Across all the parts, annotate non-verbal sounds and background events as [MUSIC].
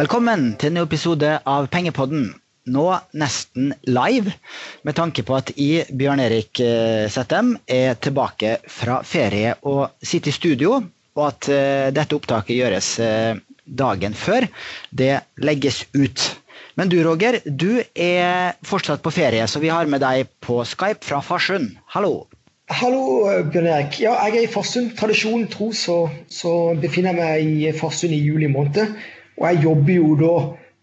Velkommen til en ny episode av Pengepodden. Nå nesten live, med tanke på at jeg, Bjørn Erik eh, Settem, er tilbake fra ferie og sitter i studio, og at eh, dette opptaket gjøres eh, dagen før det legges ut. Men du Roger, du er fortsatt på ferie, så vi har med deg på Skype fra Farsund. Hallo. Hallo, Bjørn Erik. Ja, jeg er i Farsund. Tradisjonen tro så, så befinner jeg meg i Farsund i juli måned. Og jeg jobber jo da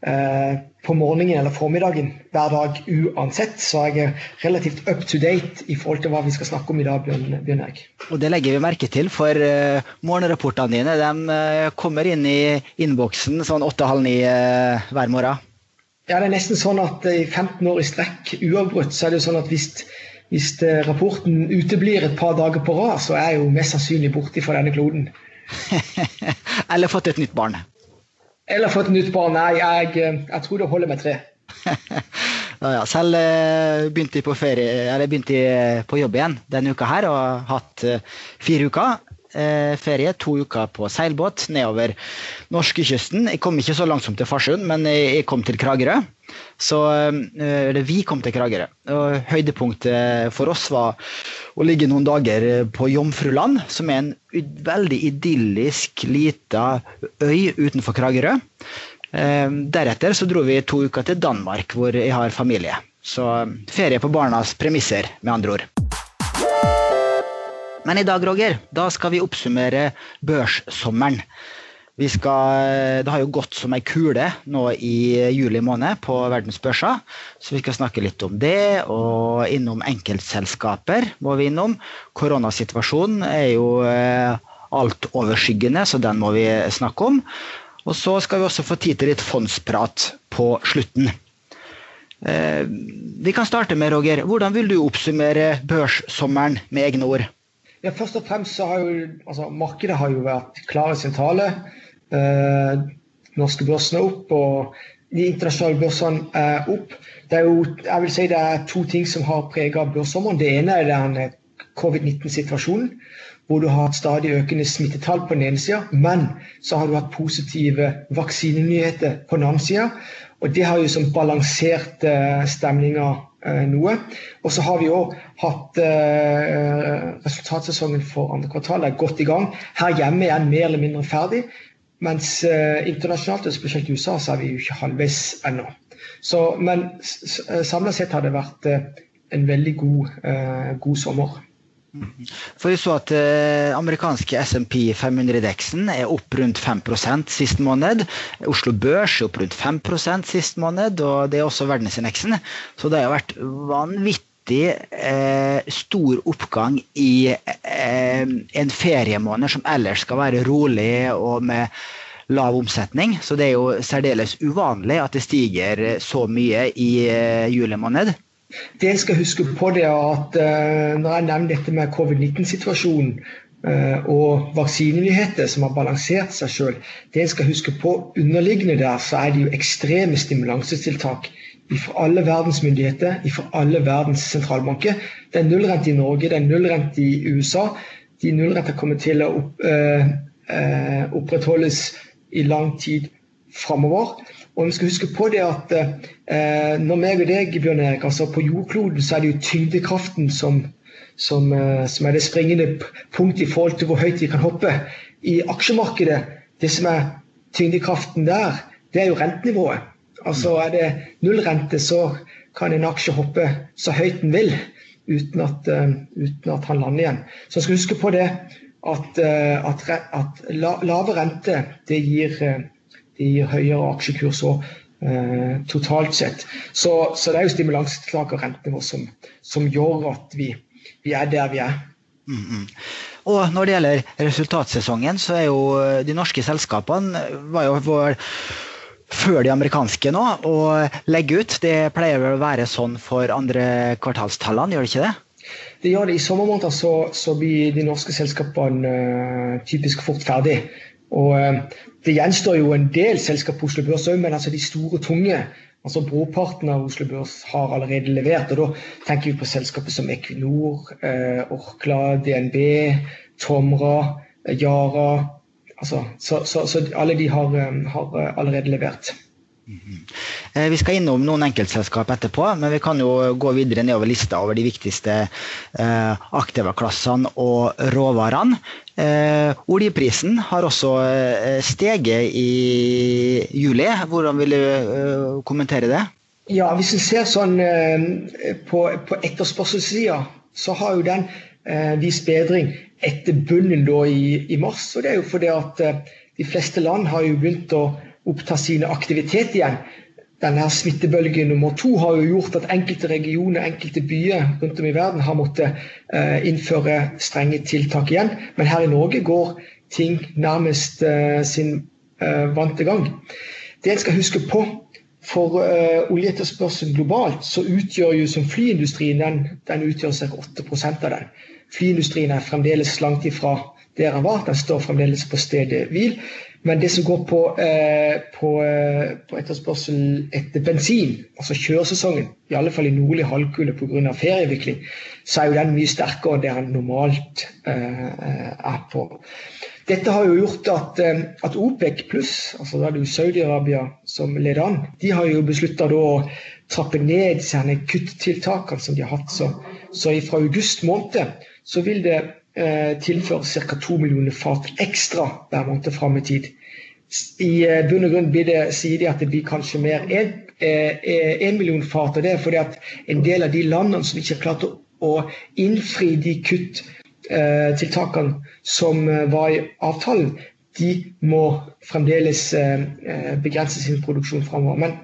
eh, på morgenen eller formiddagen hver dag uansett, så jeg er relativt up to date i forhold til hva vi skal snakke om i dag. Bjørn, Bjørn Erik. Og Det legger vi merke til, for uh, morgenrapportene dine de, uh, kommer inn i innboksen sånn åtte-halv ni uh, hver morgen. Ja, det er nesten sånn at i 15 år i strekk uavbrutt, så er det jo sånn at hvis hvis eh, rapporten uteblir et par dager på rad, så er jeg jo mest sannsynlig borte fra denne kloden. [LAUGHS] Eller fått et nytt barn. Eller fått et nytt barn. Nei, jeg, eh, jeg tror det holder med tre. [LAUGHS] ja, ja. Selv uh, begynte jeg på, ferie, begynte jeg på jobb igjen denne uka her og har hatt uh, fire uker eh, ferie, to uker på seilbåt nedover norskekysten. Jeg kom ikke så langsomt til Farsund, men jeg, kom til Kragerø. Så eh, eller vi kom til Kragerø. Og høydepunktet for oss var å ligge noen dager på Jomfruland, som er en veldig idyllisk lita øy utenfor Kragerø. Eh, deretter så dro vi to uker til Danmark, hvor jeg har familie. Så ferie på barnas premisser, med andre ord. Men i dag, Roger, da skal vi oppsummere børssommeren. Skal, det har jo gått som ei kule nå i juli måned på verdens børser, så vi skal snakke litt om det. Og innom enkeltselskaper må vi innom. Koronasituasjonen er jo eh, altoverskyggende, så den må vi snakke om. Og så skal vi også få tid til litt fondsprat på slutten. Eh, vi kan starte med, Roger. Hvordan vil du oppsummere børssommeren med egne ord? Ja, først og fremst så har jo altså, Markedet har jo vært klar i sin tale. Eh, norske børsene opp, og de internasjonale børsene er opp. Det er jo, jeg vil si det er to ting som har prega børssommeren. Det ene er den covid-19-situasjonen, hvor du har hatt stadig økende smittetall på den ene sida, men så har du hatt positive vaksinenyheter på den andre sida. Og det har jo som balansert stemninga noe. Og så har vi òg hatt eh, resultatsesongen for andre kvartal er godt i gang. Her hjemme er den mer eller mindre ferdig. Mens eh, internasjonalt, spesielt i USA, så er vi jo ikke halvveis ennå. Så, men samla sett har det vært en veldig god, god sommer. For vi så at eh, amerikanske SMP 500-deksen er opp rundt 5% sist måned. Oslo Børs er opp rundt 5% sist måned, og det er også verdensindeksen. Så det har vært vanvittig eh, stor oppgang i eh, en feriemåned som ellers skal være rolig og med lav omsetning. Så det er jo særdeles uvanlig at det stiger så mye i eh, juli måned. Det jeg skal huske på, det er at uh, når jeg nevner dette med covid-19-situasjonen uh, og vaksinenyheter som har balansert seg sjøl, det en skal huske på underliggende der, så er det jo ekstreme stimulansetiltak fra alle verdens myndigheter, fra alle verdens sentralbanker. Det er nullrente i Norge, det er nullrente i USA. De nullrenter kommer til å opp, uh, opprettholdes i lang tid framover. Og vi skal huske på det at eh, når meg og deg, Bjørn Erik, altså på jordkloden så er det jo tyngdekraften som, som, eh, som, er det springende punkt i forhold til hvor høyt vi kan hoppe. I aksjemarkedet, det som er tyngdekraften der, det er jo rentenivået. Altså er det null rente, så kan en aksje hoppe så høyt den vil uten at, uh, uten at han lander igjen. Så jeg skal huske på det at, uh, at, at la, lave rente det gir uh, de høyere aksjekurser eh, totalt sett. Så, så, det er jo stimulansetiltak og rentenivå som, som, gjør at vi, vi, er der vi er. Mm -hmm. Og når det gjelder resultatsesongen, så er jo eh, de norske selskapene var jo vår før de amerikanske nå å legge ut. Det pleier vel å være sånn for andre kvartalstallene, gjør det ikke det? Det gjør det. I sommermåneder så, så blir de norske selskapene uh, typisk fort ferdig. Og uh, det gjenstår jo en del selskap på Oslo Børs òg, men altså de store, tunge altså Brorparten av Oslo Børs har allerede levert. og Da tenker vi på selskaper som Equinor, eh, Orkla, DNB, Tomra, Yara, Altså, så, så, så, alle de har, har allerede levert. Eh, vi skal innom noen enkeltselskap etterpå, men vi kan jo gå videre nedover lista over de viktigste eh, aktiva-klassene og råvarene. Eh, oljeprisen har også eh, steget i juli. Hvordan vil du eh, kommentere det? Ja, Hvis du ser sånn på, på etterspørselssida, så har jo den vist bedring etter bunnen da i, i, mars. og Det er jo fordi at de fleste land har jo begynt å oppta sine aktivitet igjen. Denne Smittebølge nummer to har jo gjort at enkelte regioner enkelte byer rundt om i verden har måttet eh, innføre strenge tiltak igjen. Men her i Norge går ting nærmest eh, sin eh, vante gang. Det en skal huske på for eh, oljeetterspørselen globalt, så utgjør jo som flyindustrien den, den utgjør ca. 8 av den. Flyindustrien er fremdeles langt ifra der den var. Den står fremdeles på stedet hvil. Men det som går på, eh, på, eh, på, etterspørsel etter bensin, altså kjøresesongen, i alle fall i nordlig halvkule pga. ferievikling, så er jo den mye sterkere enn det den normalt eh, er på. Dette har jo gjort at, eh, at OPEC pluss, altså da er det jo Saudi-Arabia som leder an, de har jo beslutta å trappe ned disse kuttiltakene som de har hatt. Så, så fra august måned så vil det eh, tilføre ca. 2 millioner fat ekstra hver måned fram i tid. I eh, bunn og grunn det, sier de at det blir kanskje mer enn eh, en million fat. og Det er fordi at en del av de landene som ikke har klart å, innfri de kuttiltakene som var i avtalen, de må fremdeles begrense sin produksjon framover. Men,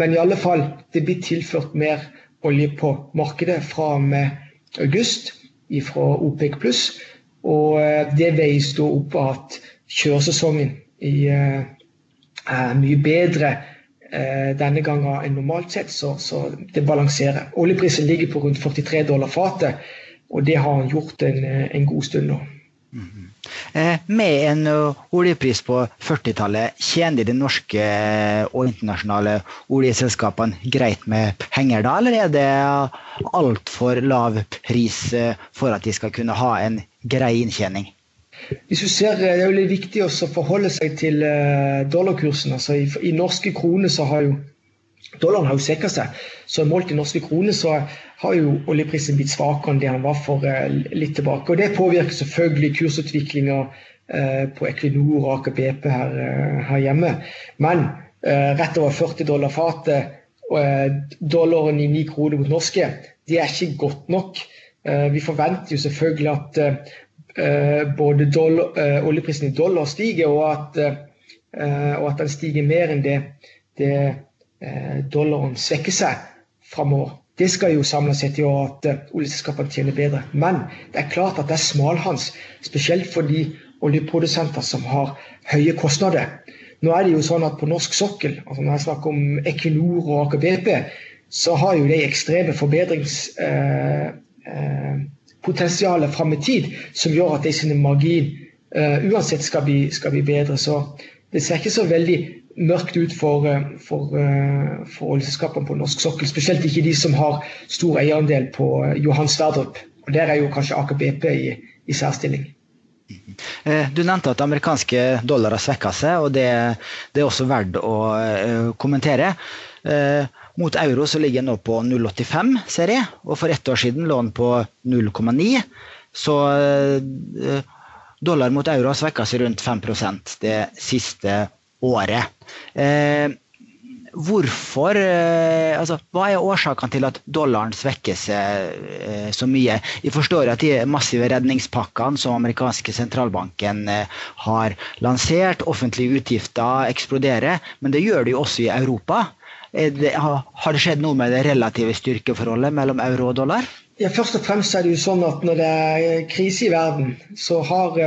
men, i alle fall, det blir tilført mer olje på markedet fra og med august fra OPEC pluss. Og det veies da opp av at kjøresesongen eh, er mye bedre eh, denne gangen enn normalt sett, så, så, det balanserer. Oljeprisen ligger på rundt 43 dollar fatet, og det har han gjort en, eh, en god stund nå. Mm -hmm. Med en oljepris på 40-tallet, tjener de norske og internasjonale oljeselskapene greit med penger da, eller er det altfor lav pris for at de skal kunne ha en grei inntjening? Hvis du ser, Det er litt viktig å forholde seg til eh, dollarkursen. altså i norske kroner så har jo Dollaren har jo svekka seg. Så målt i norske kroner så har jo oljeprisen blitt svakere enn det han var for uh, litt tilbake. Og Det påvirker selvfølgelig kursutviklinga uh, på Equinor og Aker BP her, uh, her hjemme. Men rett over 40 dollar fatet, dollaren i 9 kroner mot norske, det er ikke godt nok. Vi forventer jo selvfølgelig at Eh, både dollar, eh, oljeprisen i dollar stiger, og at, eh, og at den stiger mer enn det, det dollaren svekker seg framover. Det skal jo samla sett gjøre at oljeselskapene tjener bedre. Men det er klart at det er smalhans, spesielt for de oljeprodusenter som har høye kostnader. Nå er det jo sånn at På norsk sokkel, altså når jeg snakker om Equinor og Aker BP, så har jo de ekstreme forbedringspotensialet Eh, eh, fram i tid som gjør at de sine margin uansett skal bli, skal bli, bedre. Så det ser ikke så veldig mørkt ut for, uh, for, uh, for oljeselskapene på norsk sokkel. Spesielt ikke de som har stor eierandel på Johan Sverdrup. Og Der er jo kanskje Aker BP i, i særstilling. Du nevnte at amerikanske dollar har svekka seg, og det, det, er også verdt å kommentere. Mot euro så ligger den nå på 0,85, ser jeg. Og for ett år siden lå den på 0,9. Så eh, dollar mot euro har svekka seg rundt 5% det siste året. Eh, hvorfor eh, altså, Hva er årsakene til at dollaren svekker seg eh, så mye? Vi forstår at de massive redningspakkene som amerikanske sentralbanken eh, har lansert, offentlige utgifter eksploderer, men det gjør de jo også i Europa. Det, har det skjedd noe med det relative styrkeforholdet mellom euro og dollar? Ja, Først og fremst er det jo sånn at når det er krise i verden, så har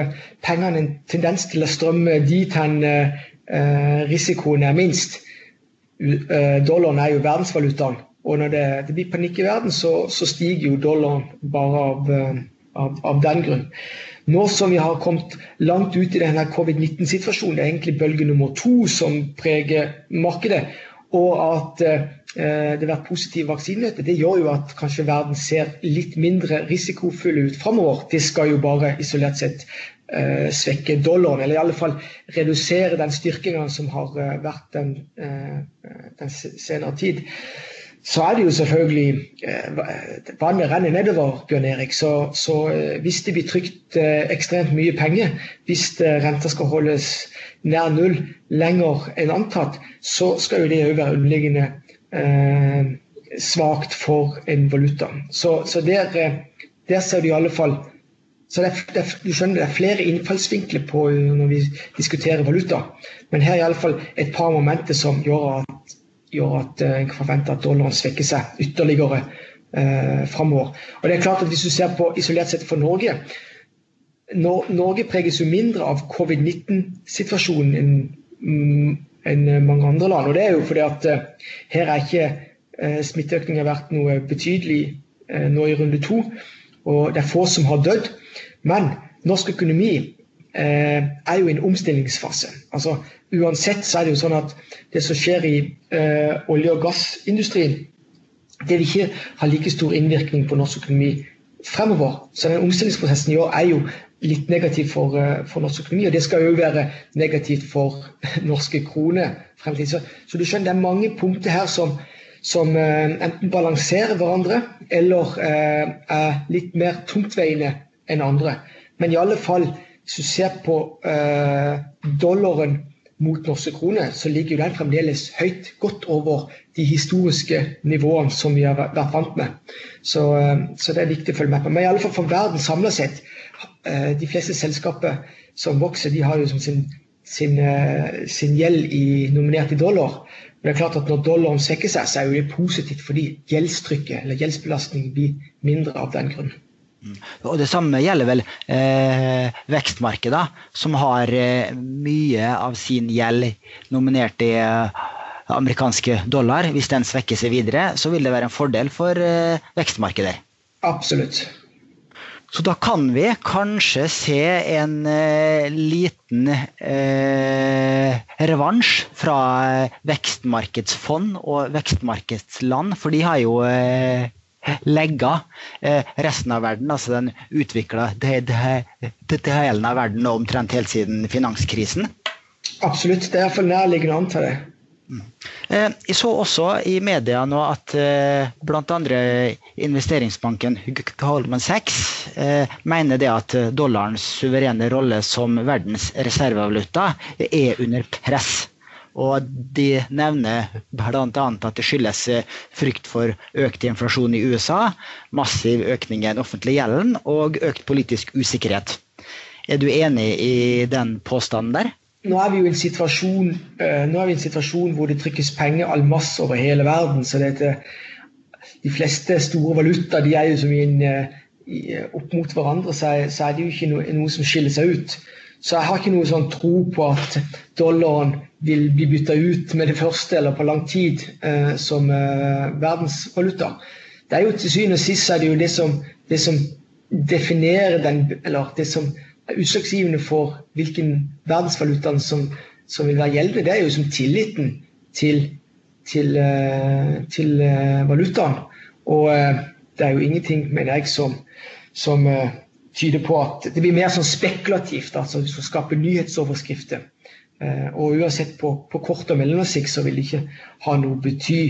pengene en tendens til å strømme dit hen risikoen er minst. Eh, dollaren er jo verdensvalutaen. Og når det, det blir panikk i verden, så, så, stiger jo dollaren bare av, av, av, den grunn. Nå som vi har kommet langt ut i denne covid-19-situasjonen, det er egentlig bølge nummer to som preger markedet, og at eh, det har vært positiv vaksinenytte, det gjør jo at kanskje verden ser litt mindre risikofull ut framover. Det skal jo bare isolert sett svekke dollaren, eller i alle fall redusere den styrkingen som har vært den, den senere tid så er det jo selvfølgelig eh, Vannet renner nedover, Bjørn Erik. Så, så eh, hvis det blir trykt eh, ekstremt mye penger, hvis renta skal holdes nær null lenger enn antatt, så skal jo det òg være underliggende eh, svakt for en valuta. Så, så der, der, ser du i alle fall så det er, det er, du skjønner, det er flere innfallsvinkler på når vi diskuterer valuta. Men her er i alle fall et par momenter som gjør at gjør at eh, en kan forvente at dollaren svekker seg ytterligere eh, framover. Og det er klart at Hvis du ser på isolert sett for Norge når, Norge preges jo mindre av covid-19-situasjonen enn enn mange andre land. og Det er jo fordi at uh, her er ikke uh, smitteøkningen vært noe betydelig uh, nå i runde to. Og det er få som har dødd. Men norsk økonomi eh, er jo i en omstillingsfase. Altså Uansett så er det jo sånn at det som skjer i eh, olje- og gassindustrien, det vil ikke ha like stor innvirkning på norsk økonomi fremover. Så den omstillingsprosessen i år er jo litt negativ for, uh, for norsk økonomi, og det skal jo være negativt for [LAUGHS] norske kroner fremtid. Så, så, du skjønner, det er mange punkter her som, som uh, enten balanserer hverandre, eller uh, er litt mer tungtveiende enn andre. Men i alle fall, hvis du ser på dollaren mot norske kroner, så ligger den fremdeles høyt, godt over de historiske nivåene som vi har vært vant med. Så, eh, så det er viktig å følge med på. Men i alle fall for verden samla sett, eh, de fleste selskaper som vokser, de har jo som sin, sin, eh, sin gjeld i, nominert i dollar. Men det er klart at når dollaren svekker seg, så er jo det positivt fordi gjeldstrykket eller gjeldsbelastningen blir mindre av den grunn. Og Det samme gjelder vel eh, vekstmarkedet, som har eh, mye av sin gjeld nominert i eh, amerikanske dollar. Hvis den svekker seg videre, så vil det være en fordel for eh, vekstmarkeder. Absolutt. Så da kan vi kanskje se en eh, liten eh, revansj fra vekstmarkedsfond og vekstmarkedsland, for de har jo legger eh, resten av verden, altså den utvikla delen av verden omtrent helt siden finanskrisen? Absolutt. Det er iallfall nærliggende å anta det. Eh, jeg så også i media nå at eh, bl.a. investeringsbanken Goldman Sachs mener det at dollarens suverene rolle som verdens reservevaluta er under press. Og de nevner bl.a. at det skyldes eh, frykt for økt inflasjon i USA, massiv økning i den offentlige gjelden og økt politisk usikkerhet. Er du enig i den påstanden der? Nå er vi jo i en situasjon, eh, i en situasjon hvor det trykkes penger all masse over hele verden. så dette, De fleste store valutaer er jo som i en, opp mot hverandre, er, så er det jo ikke noe, noe som skiller seg ut. Så jeg har ikke noe sånn tro på at dollaren vil bli bytta ut med det første eller på lang tid eh, som eh, verdensvaluta. Det er jo Til syvende og sist er det jo det som, det som definerer den, eller det som er utslagsgivende for hvilken verdensvaluta som, som, vil være gjeldende. Det er jo som tilliten til, til, eh, til eh, valutaen. Og eh, det er jo ingenting, mener jeg, som, som eh, tyder på at det blir mer sånn spekulativt. altså du skal skape nyhetsoverskrifter. Eh, og uansett på, på kort og mellomlang så vil det ikke ha noe bety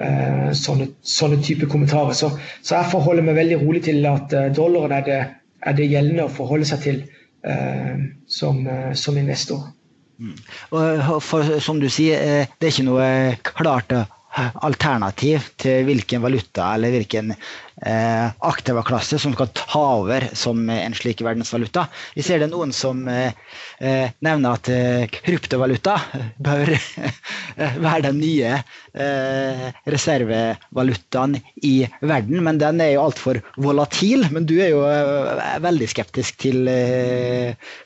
eh, sånne, sånne type kommentarer. Så, så, jeg forholder meg veldig rolig til at eh, dollaren er det, er det gjeldende å forholde seg til eh, som, eh, som, investor. Mm. Og for, som du sier, det er ikke noe klart alternativ til hvilken valuta eller hvilken eh, aktivaklasse som skal ta over som en slik verdensvaluta. Vi ser det noen som eh, eh nevner at eh, kryptovaluta bør være den nye eh, reservevalutaen i verden. Men den er jo altfor volatil. Men du er jo eh, veldig skeptisk til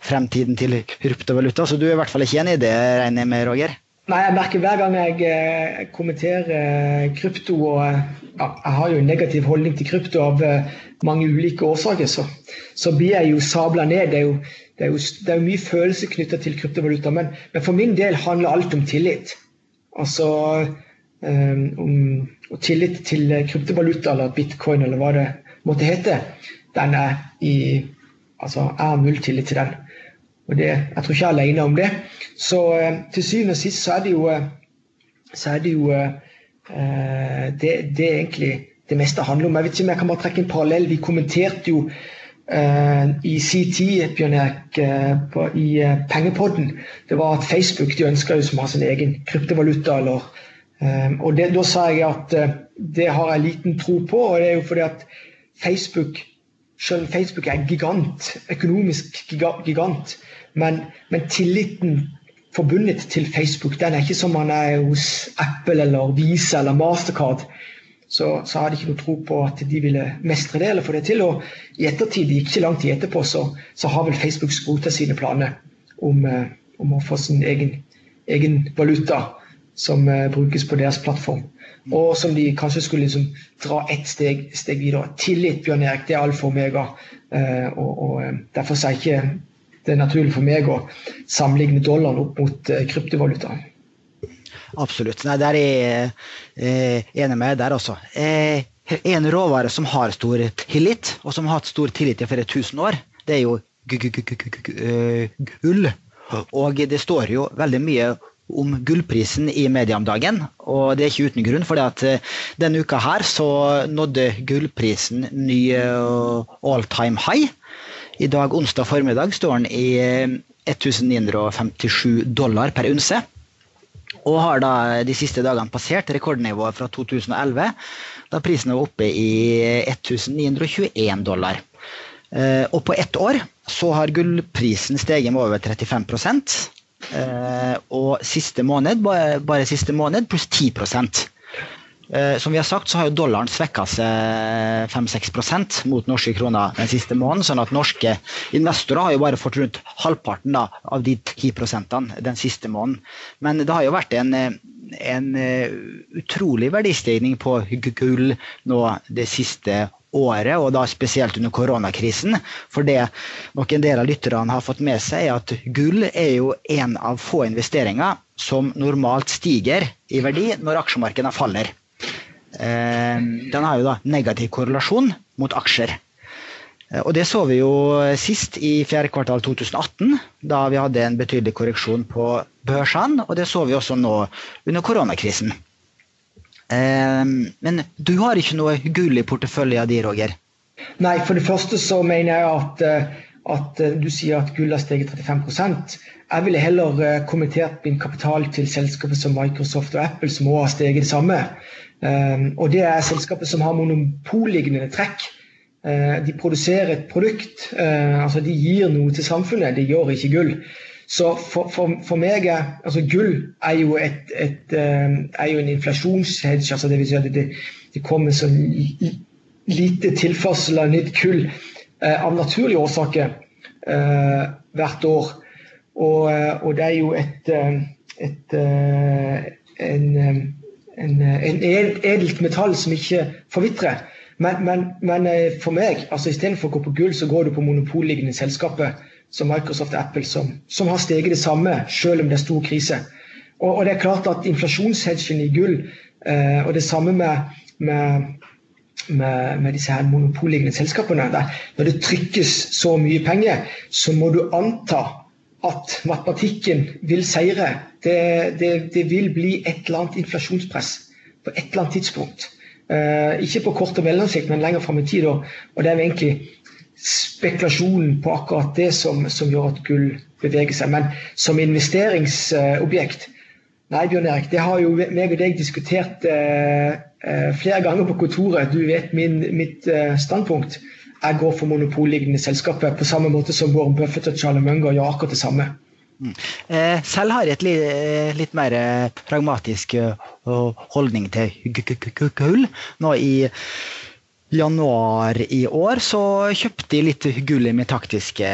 fremtiden til kryptovaluta, så du er i hvert fall ikke enig i det, regner jeg med, Roger? Nei, jeg merker hver gang jeg eh, kommenterer eh, krypto og eh, ja, Jeg har jo en negativ holdning til krypto av mange ulike årsaker, så, så blir jeg jo sabla ned. Det er jo, det er jo, det er jo mye følelser knytta til kryptovaluta, men, men, for min del handler alt om tillit. Altså om, og tillit til kryptovaluta eller bitcoin eller hva det måtte hete, den er i Altså, jeg har null tillit til den. Og det, jeg tror ikke jeg er alene om det. Så til syvende og sist så er det jo, så er det, jo det, det er egentlig det meste handler om. Jeg vet ikke om jeg kan bare trekke en parallell. Vi kommenterte jo i sin tid, Bjørn Erik, i Pengepodden, det var at Facebook de ønska som har sin egen kryptovaluta. Eller, og da sa jeg at det har jeg liten tro på. og det er jo fordi at Facebook selv om Facebook er en gigant, økonomisk gigant, men, men tilliten forbundet til Facebook den er ikke som man er hos Apple eller Visa eller Mastercard så, så hadde jeg ikke noe tro på at de ville mestre det eller få det til. Og i ettertid, det gikk ikke lang tid etterpå, så, så har vel Facebook skrota sine planer om, eh, om, å få sin egen, egen valuta som uh, brukes på deres plattform. Og som de kanskje skulle liksom, dra ett steg, steg, videre. Tillit, Bjørn Erik, det er alfa og omega. Uh, og, og Derfor er ikke det er naturlig for meg å sammenligne dollaren opp mot kryptovaluta. Absolutt. Nei, der er jeg eh, enig med deg der. Eh, en råvare som har stor tillit, og som har hatt stor tillit i flere tusen år, det er jo gull. Og det står jo veldig mye om gullprisen i media om dagen, og det er ikke uten grunn. for denne uka her så nådde gullprisen ny all time high. I dag, onsdag formiddag, står den i 1957 dollar per unse. Og har da de siste dagene passert rekordnivået fra 2011, da prisen var oppe i 1921 dollar. Eh, og på ett år så har gullprisen steget med over 35 eh, og siste måned, bare siste måned pluss 10 Eh, som vi har sagt, så har jo dollaren svekka seg 5-6 mot norske kroner den siste måneden. sånn at norske investorer har jo bare fått rundt halvparten da, av de 10 den siste måneden. Men det har jo vært en, en eh, utrolig verdistigning på gull nå det siste året, og da spesielt under koronakrisen. For det nok en del av lytterne har fått med seg, er at gull er jo en av få investeringer som normalt stiger i verdi når aksjemarkedene faller. Eh, den har jo da negativ korrelasjon mot aksjer. Eh, og Det så vi jo sist i fjerde kvartal 2018, da vi hadde en betydelig korreksjon på børsene. Og det så vi også nå under koronakrisen. Eh, men du har ikke noe gull i porteføljen din, Roger? Nei, for det første så mener jeg at, at du sier at gull har steget 35% Jeg ville heller kommentert min kapital til selskaper som Microsoft og Apple, som også har steget det samme. Ehm, og det er selskapet som har monopollignende trekk. Eh, de produserer et produkt, eh, altså de gir noe til samfunnet, de gjør ikke gull. Så for, for, for meg er altså Gull er jo, et, et, ehm, er jo en inflasjonshedge. altså vil si at det, det kommer så lite tilførsel av nytt kull eh, av naturlige årsaker hvert år. Og, og, det er jo et, et en en, en edelt metall som ikke forvitrer. Men, men, men eh, for meg, altså istedenfor å gå på gull, så går du på monopolliggende selskaper som Microsoft og Apple, som, som, har steget det samme, selv om det er stor krise. Og, og det er klart at inflasjonshedgen i gull, eh, og det samme med, med, med, med disse her monopolliggende selskapene der, Når det trykkes så mye penger, så må du anta at matematikken vil seire. Det, det, det, vil bli et eller annet inflasjonspress på et eller annet tidspunkt. Eh, ikke på kort og mellomsikt, men lenger fram i tid. Og, det er egentlig spekulasjonen på akkurat det som, som, gjør at gull beveger seg. Men som investeringsobjekt Nei, Bjørn Erik, det har jo meg og deg diskutert uh, uh, flere ganger på kontoret. Du vet min, mitt standpunkt jeg går for monopollignende selskaper, på samme måte som Warren Buffett og Charlie Munger gjør akkurat det samme. Mm. Eh, selv har jeg et eh, litt mer eh, pragmatisk holdning til kull. Nå i januar i år så kjøpte jeg litt gull i min taktiske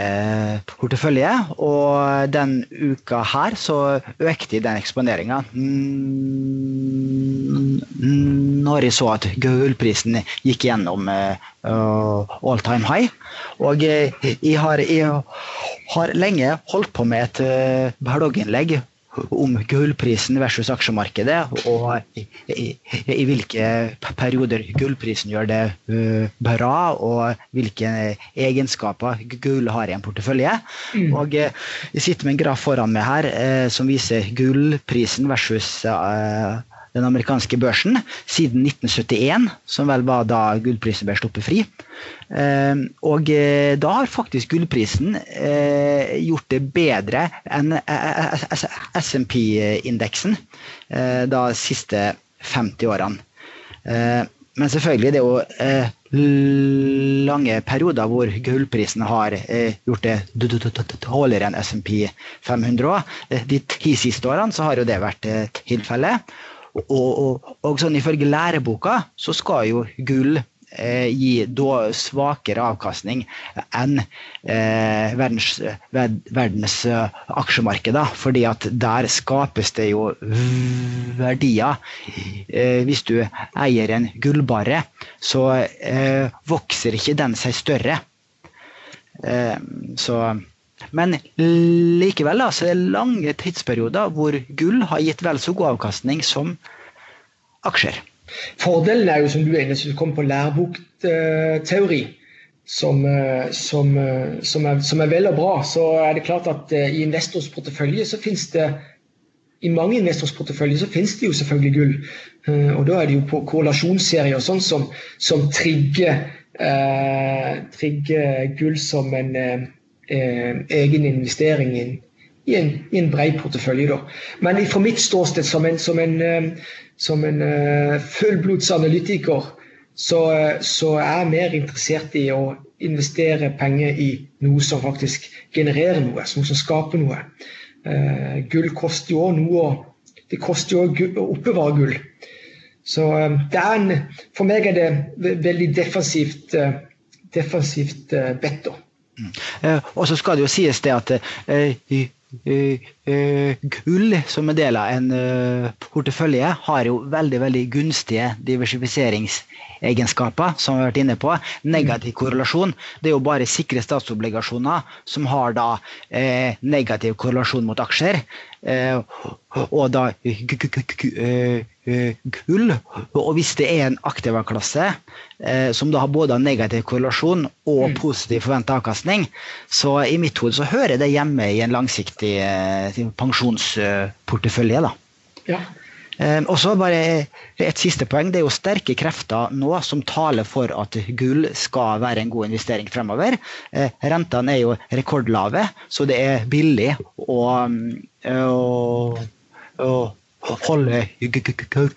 portefølje. Og den uka her så økte jeg den eksponeringa. Når jeg så at gullprisen gikk gjennom all time high. Og jeg har, jeg har lenge holdt på med et blogginnlegg om gullprisen versus aksjemarkedet, og i, i, i hvilke perioder gullprisen gjør det uh, bra, og hvilke egenskaper gull har i en portefølje. Mm. Og uh, Jeg sitter med en graf foran meg her uh, som viser gullprisen versus den amerikanske børsen siden 1971, som vel var da gullprisen ble sluppet fri. Ehm, og eh, da har faktisk gullprisen eh, gjort det bedre enn eh, SMP-indeksen de siste 50 årene. Ehm, men selvfølgelig, det er jo lange perioder hvor gullprisen har gjort det dårligere enn SMP 500 òg. De ti siste årene så har jo det vært tilfellet. Og, og, og sånn ifølge læreboka så skal jo gull eh, gi svakere avkastning enn eh, verdens, verdens uh, aksjemarked. Fordi at der skapes det jo verdier. Eh, hvis du eier en gullbarre, så eh, vokser ikke den seg større. Eh, så men likevel da, så er det lange tidsperioder hvor gull har gitt vel så god avkastning som aksjer. Fordelen er jo, som du er inne på, på lærbokteori. som, eh, som, eh, som, er, som, er, vel og bra, så er det klart at eh, i investors portefølje så finnes det i mange investors portefølje så finnes det jo selvfølgelig gull. Og da er det jo på korrelasjonsserier sånn som, som trigger, eh, trigger gull som en eh, egen investering i en, i en, i en bred portefølje. Da. Men fra mitt ståsted som en, som en, som en uh, fullblods analytiker, så, så, er jeg mer interessert i å investere penger i noe som faktisk genererer noe, noe som skaper noe. Gull koster jo òg noe, det koster jo å oppbevare gull. Så det er en, for meg er det veldig defensivt, defensivt bedt. Mm. og så skal det jo sies det at gull som en del av en eh, portefølje har jo veldig veldig gunstige diversifiseringsegenskaper, som vi har vært inne på. Negativ korrelasjon. Det er jo bare sikre statsobligasjoner som har da eh, negativ korrelasjon mot aksjer. Eh, og da gull. Og hvis det er en aktivaklasse eh, som da har både negativ korrelasjon og mm. positiv forventa avkastning, så i mitt hode så hører det hjemme i en langsiktig eh, pensjonsportefølje. da. Ja. Um, og så bare Et siste poeng. Det er jo sterke krefter nå som taler for at gull skal være en god investering fremover. Rentene er jo rekordlave, så det er billig å, å, å holde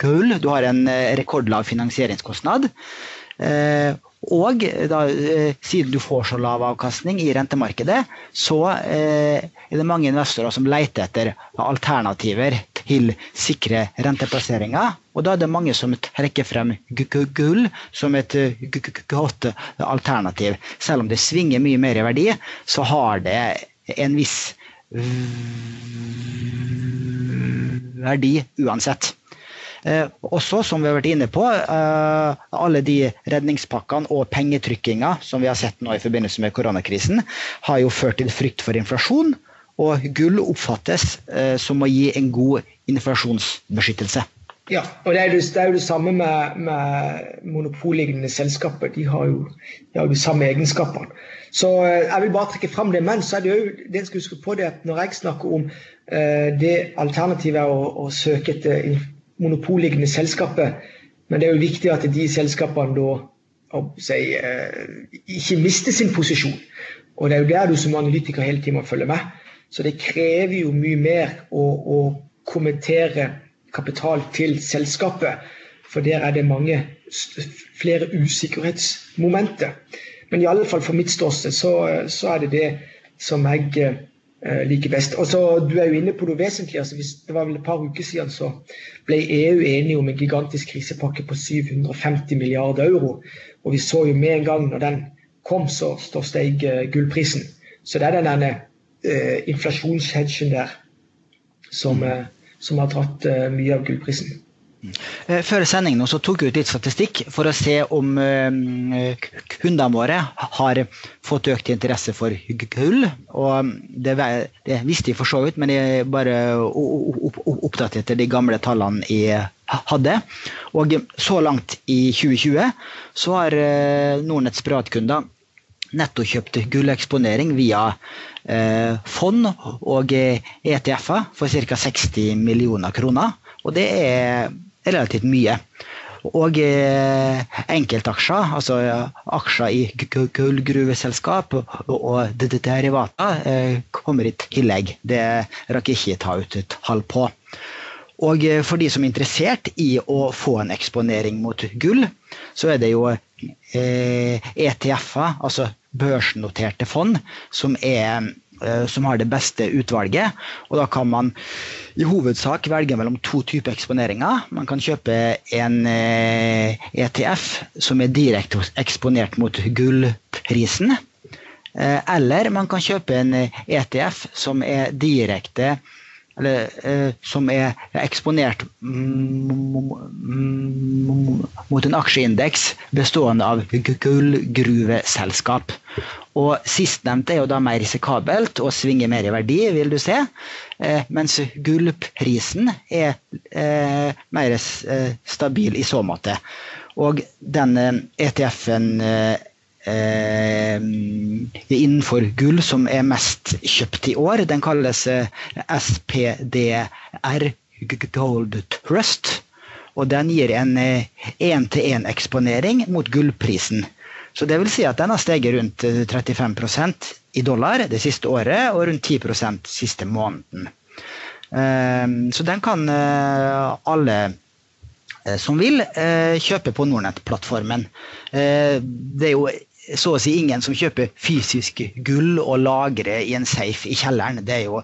kull. Du har en rekordlav finansieringskostnad. Uh, og da, eh, siden du får så lav avkastning i rentemarkedet, så eh, er det mange investorer som leter etter alternativer til sikre renteplasseringer. Og da er det mange som trekker frem gull som et godt alternativ. Selv om det svinger mye mer i verdi, så har det en viss verdi uansett. Eh, også, som vi har vært inne på, eh, alle de redningspakkene og pengetrykkinga som vi har sett nå i forbindelse med koronakrisen, har jo ført til frykt for inflasjon. Og gull oppfattes eh, som å gi en god inflasjonsbeskyttelse. Ja, og det er jo det, er jo det samme med, med monopollignende selskaper. De har, jo, de har jo de samme egenskapene. Så jeg vil bare trekke fram det. Men så er det jo det jeg skal huske på det at når jeg snakker om uh, det alternativet er å, å søke etter monopollignende selskaper. Men det er jo viktig at de selskapene da si, eh, ikke mister sin posisjon. Og det er jo der du som analytiker hele tiden må følge med. Så det krever jo mye mer å, å kommentere kapital til selskapet. For der er det mange flere usikkerhetsmomenter. Men i alle fall for mitt ståsted så, så er det det som jeg eh, liker best. Og så Du er jo inne på noe vesentlig. altså hvis Det var vel et par uker siden så ble EU enige om en gigantisk krisepakke på 750 milliarder euro. Og vi så jo med en gang når den kom, så, så steg eh, gullprisen. Så det er den uh, inflasjonshedgen der som, eh, som, har dratt mye av gullprisen. Eh, før sending tok vi ut litt statistikk for å se om uh, kundene våre har fått økt interesse for gull. Og det, det visste de for så vidt, men jeg bare oppdaterte de gamle tallene jeg hadde. Og så langt i 2020 så har uh, Nordnetts privatkunder nettokjøpt gulleksponering via fond og ETF-er for ca. 60 millioner kroner. Og det er relativt mye. Og eh, enkeltaksjer, altså aksjer i kullgruveselskap og derivater, eh, kommer i tillegg. Det rakk jeg ikke ta ut et halv på. Og eh, for de som er interessert i å få en eksponering mot gull, så er det jo ETF-er, altså børsnoterte fond, som er Eh, som har det beste utvalget. Og da kan man i hovedsak velge mellom to typer eksponeringer. Man kan kjøpe en ETF eh, e som er direkte eksponert mot gullprisen. Eh, eller man kan kjøpe en ETF som er direkte eller, eh, som er eksponert mot en aksjeindeks bestående av gullgruveselskap. Og Sistnevnte er jo da mer risikabelt og svinger mer i verdi, vil du se. Eh, mens gullprisen er eh, mer eh, stabil i så måte. Og den ETF-en eh, Eh, innenfor gull som er mest kjøpt i år. Den kalles eh, SPDR Gold Trust. Og den gir en én-til-én-eksponering eh, mot gullprisen. Så det vil si at den har steget rundt 35% i dollar det siste året, og rundt 10 siste måneden. Så den kan alle som vil, kjøpe på Nordnett-plattformen. Det er jo så å si ingen som kjøper fysisk gull og lagrer i en safe i kjelleren. Det er jo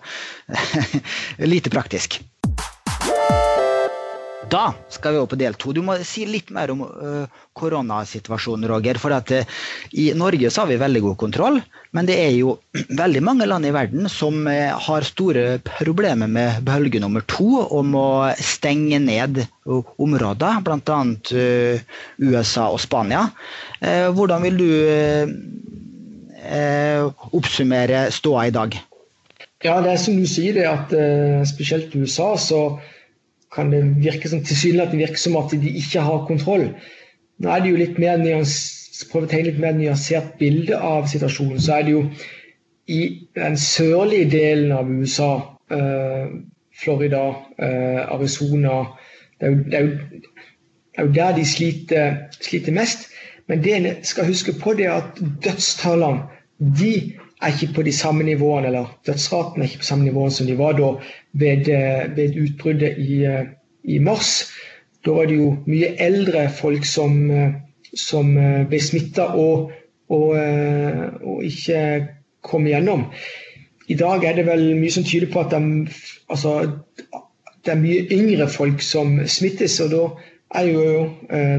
[LAUGHS] lite praktisk. Da skal vi over på del to. Du må si litt mer om uh, koronasituasjonen, Roger. For at, uh, I Norge så har vi veldig god kontroll, men det er jo [CLEARS THROAT] veldig mange land i verden som uh, har store problemer med bølge nummer to, om å stenge ned områder, bl.a. Uh, USA og Spania. hvordan vil du oppsummere ståa i dag? Ja, det er som du sier, det at spesielt USA så kan det virke som tilsynelatende virke som at de ikke har kontroll. Nå er det jo litt mer prøve å tegne litt mer nyansert bilde av situasjonen. Så er det jo i den sørlige delen av USA, eh, Florida, eh, Arizona det er, jo, det, er jo, det er, jo, der de sliter, sliter mest. Men det en skal huske på, det er at dødstallene de er ikke på de samme nivåene, eller dødsraten er ikke på samme nivå som de var da ved, eh, ved utbruddet i, eh, i, mars. Da var det jo mye eldre folk som, eh, som ble smitta og, og, og, ikke kom igjennom. I dag er det vel mye som tyder på at de, altså, det er mye yngre folk som smittes, og da er jo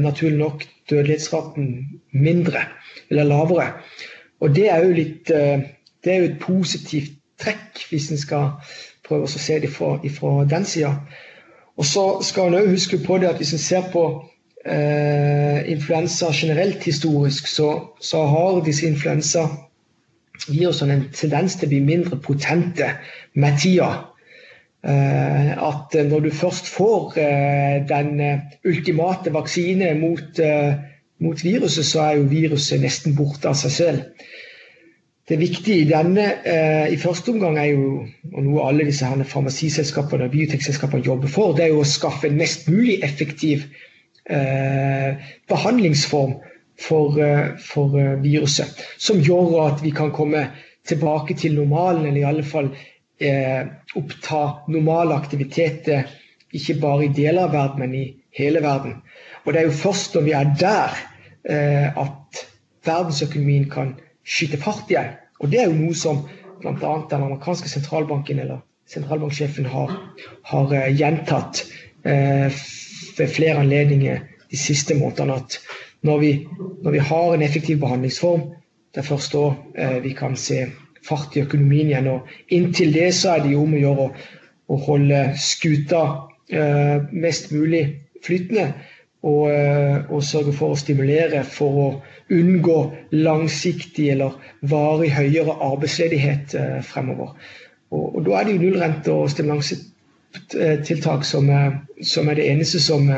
naturlig nok dødelighetsraten mindre, eller lavere. Og det er jo litt det er jo et positivt trekk, hvis en skal prøve å se det fra, den sida. Og så skal en òg huske på det at hvis en ser på eh, influensa generelt historisk, så, så har disse influensavirusene en tendens til å bli mindre potente med tida. Eh, at når du først får eh, den eh, ultimate vaksine mot, eh, mot viruset, så er jo viruset nesten borte av seg selv det viktige i denne eh, i første omgang er jo, og noe alle disse her farmasiselskapene og biotekselskapene jobber for, det er jo å skaffe en mest mulig effektiv eh, behandlingsform for, eh, for eh, viruset. Som gjør at vi kan komme tilbake til normalen, eller i alle fall eh, oppta normale aktiviteter. Ikke bare i deler av verden, men i hele verden. Og det er jo først når vi er der eh, at verdensøkonomien kan skyte fart igjen. Og det er jo noe som bl.a. den amerikanske sentralbanken eller sentralbanksjefen har, har uh, gjentatt eh, ved flere anledninger de siste månedene. At når vi, når vi, har en effektiv behandlingsform, det er først da eh, vi kan se fart i økonomien igjen. Og inntil det så er det jo om å gjøre å, å holde skuta mest mulig flytende. Og, og, sørge for å stimulere for å unngå langsiktig eller varig høyere arbeidsledighet fremover. Og, og Da er det jo nullrente og stimulansetiltak som, som er det eneste som,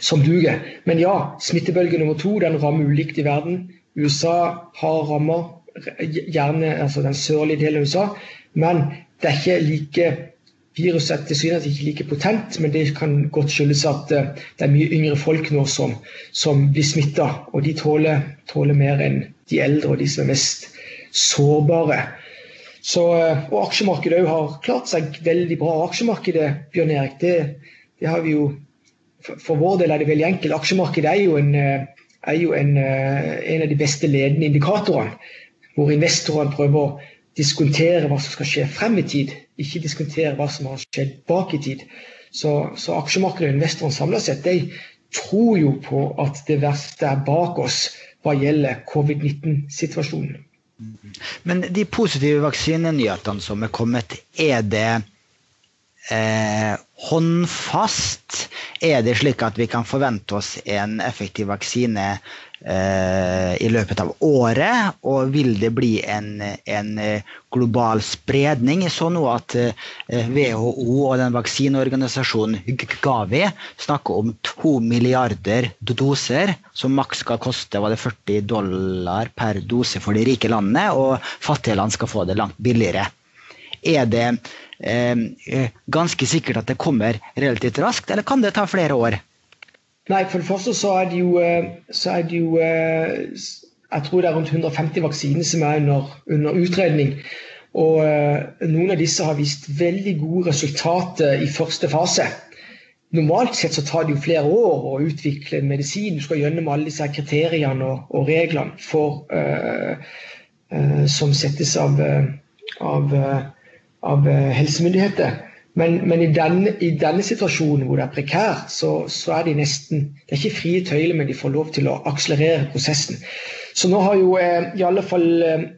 som duger. Men ja, smittebølge nummer to den rammer ulikt i verden. USA har rammer gjerne altså den sørlige delen av USA. Men det er ikke like Viruset tilsynelatende ikke like potent, men det kan godt skyldes at eh, det er mye yngre folk nå som, som blir smitta. Og de tåler, tåler, mer enn de eldre og de som er mest sårbare. Så, eh, og aksjemarkedet har klart seg veldig bra. Aksjemarkedet, Bjørn Erik, det, det har vi jo For vår del er det veldig enkelt. Aksjemarkedet er jo en, eh, er jo en, en av de beste ledende indikatorene hvor investorene prøver å diskontere hva som skal skje frem i tid, ikke diskontere hva som har skjedd bak i tid. Så, så aksjemarkedet og investorene samla sett de tror jo på at det verste er bak oss hva gjelder covid-19-situasjonen. Men de positive vaksinenyhetene som er kommet, er det eh, håndfast? Er det slik at vi kan forvente oss en effektiv vaksine i løpet av året? Og vil det bli en, en eh, global spredning? Så nå at WHO eh, og den vaksineorganisasjonen Gavi snakker om to milliarder doser, som maks skal koste var det 40 dollar per dose for de rike landene, og fattige land skal få det langt billigere. Er det eh, ganske sikkert at det kommer relativt raskt, eller kan det ta flere år? Nei, for det første så er det jo, eh, er det jo eh, Jeg tror det er rundt 150 vaksiner som er under, under utredning. Og eh, noen av disse har vist veldig gode resultater i første fase. Normalt sett så tar det jo flere år å utvikle en medisin. Du skal gjennom alle disse kriteriene og, og reglene for, uh, uh, som settes av, av, av helsemyndigheter. Men, men i, denne, i, denne, situasjonen hvor det er prekært, så, så, er de nesten Det er ikke frie tøyler, men de får lov til å akselerere prosessen. Så nå har jo eh, i alle fall eh,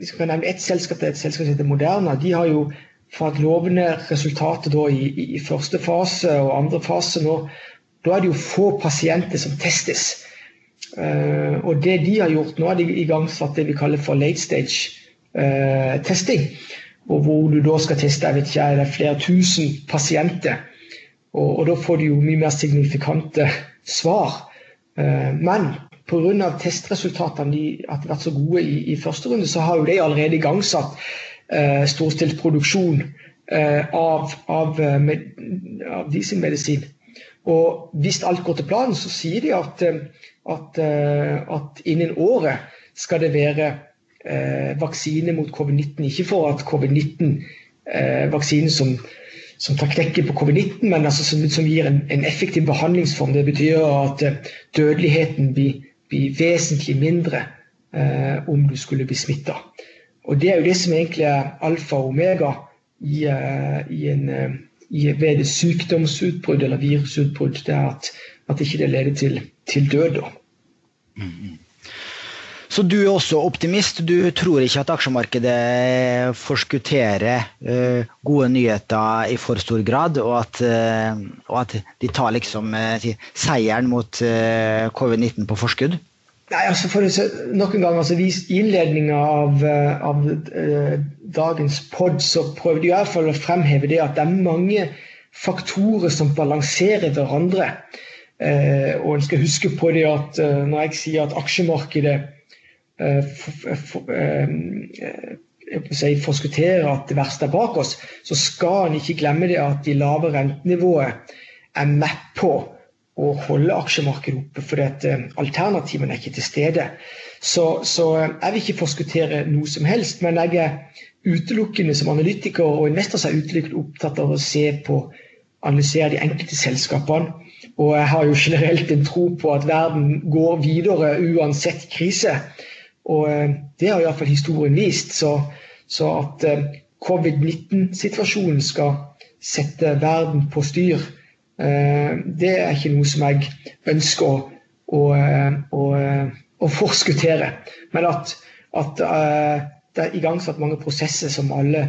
Vi skal nevne ett selskap, det er et selskap som heter Moderna. De har jo fått lovende resultater i, i, i, første fase og andre fase. Nå, da er det jo få pasienter som testes. Eh, og det de har gjort nå, er de igangsatt det vi kaller for late stage eh, testing og hvor du da skal teste jeg vet ikke, det er flere tusen pasienter. Og, og da får du jo mye mer signifikante svar. Eh, men pga. testresultatene de, har vært så gode i, i, første runde, så har jo de allerede igangsatt eh, storstilt produksjon eh, av, av, eh, med, av de sin medisin. Og hvis alt går til planen, så sier de at, eh, at, at innen året skal det være vaksine mot covid-19. Ikke for at covid-19-vaksine eh, som, som, tar knekken på covid-19, men altså som, som, gir en, en, effektiv behandlingsform. Det betyr at eh, dødeligheten blir, blir, vesentlig mindre eh, om du skulle bli smitta. Og det er jo det som egentlig er alfa og omega i, i en, i, ved sykdomsutbrudd eller virusutbrudd. Det er at, at ikke det leder til, til død. Mm -hmm. Så du er også optimist. Du tror ikke at aksjemarkedet forskutterer uh, gode nyheter i for stor grad, og at, uh, og at de tar liksom uh, seieren mot covid-19 på forskudd? Nei, altså for Nok en gang, altså, I innledninga av, av dagens pod så prøvde jeg i hvert fall å fremheve det at det er mange faktorer som balanserer hverandre. og en skal huske på det at når jeg sier at aksjemarkedet Eh, eh, si, forskuttere at det verste er bak oss, så skal en ikke glemme det at de lave rentenivået er med på å holde aksjemarkedet oppe, for at alternativene er ikke til stede. Så, så, jeg vil ikke forskuttere noe som helst, men jeg er utelukkende som analytiker og investor så er utelukkende opptatt av å se på analysere de enkelte selskapene. Og jeg har jo generelt en tro på at verden går videre uansett krise. Og eh, det har iallfall historien vist. Så, så at eh, covid-19-situasjonen skal sette verden på styr, eh, det er ikke noe som jeg ønsker å, å, å, å forskuttere. Men at, at det er igangsatt mange prosesser som alle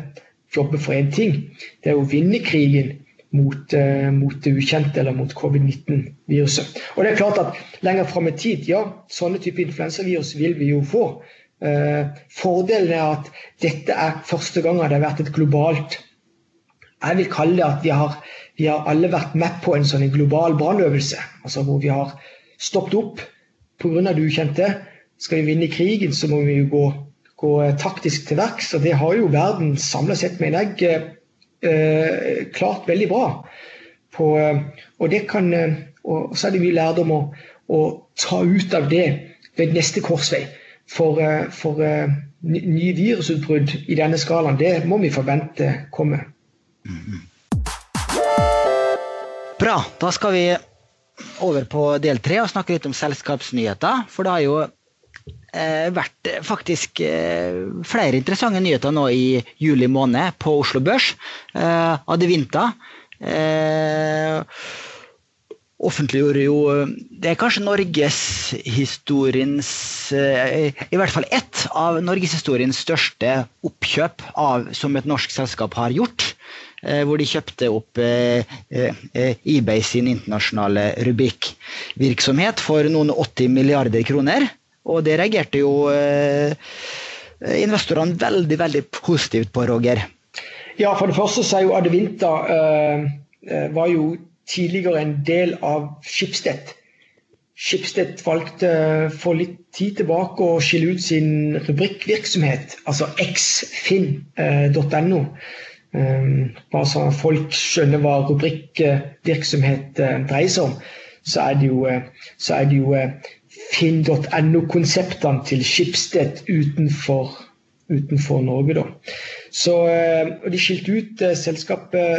jobber for én ting. Det er å vinne krigen mot, uh, mot, det ukjente eller mot covid-19-viruset. Og det er klart at Lenger fram i tid, ja, sånne type influensavirus vil vi jo få. Eh, fordelen er at dette er første gang det har vært et globalt Jeg vil kalle det at vi har, vi har alle vært med på en sånn global brannøvelse. Altså hvor vi har stoppet opp pga. det ukjente. Skal vi vinne krigen, så må vi jo gå, gå taktisk til verks. Og det har jo verden samla sett, mener jeg, eh, klart veldig bra. På, eh, og, det kan, eh, og så er det mye lærdom å, å ta ut av det ved neste korsvei. For, for nye virusutbrudd i denne skalaen, det må vi forvente kommer. Bra. Da skal vi over på del tre og snakke litt om selskapsnyheter. For det har jo vært faktisk eh, flere interessante nyheter nå i juli måned på Oslo Børs. Eh, Adevinta eh, offentliggjorde jo Det er kanskje norgeshistoriens eh, I hvert fall ett av norgeshistoriens største oppkjøp av, som et norsk selskap har gjort. Eh, hvor de kjøpte opp eh, eh, eBay sin internasjonale rubrikkvirksomhet for noen 80 milliarder kroner. Og det reagerte jo investorene veldig, veldig positivt på, Roger. Ja, for det første så er jo Adevinta eh, var jo tidligere en del av Schibsted. Schibsted valgte for litt tid tilbake å skille ut sin rubrikkvirksomhet, altså xfinn.no. Bare så folk skjønner hva rubrikkvirksomhet eh, dreier seg om, så er det jo, eh, så er det jo eh, finn.no-konseptene til Schibsted utenfor, utenfor Norge. Da. Så, og de skilte ut selskapet,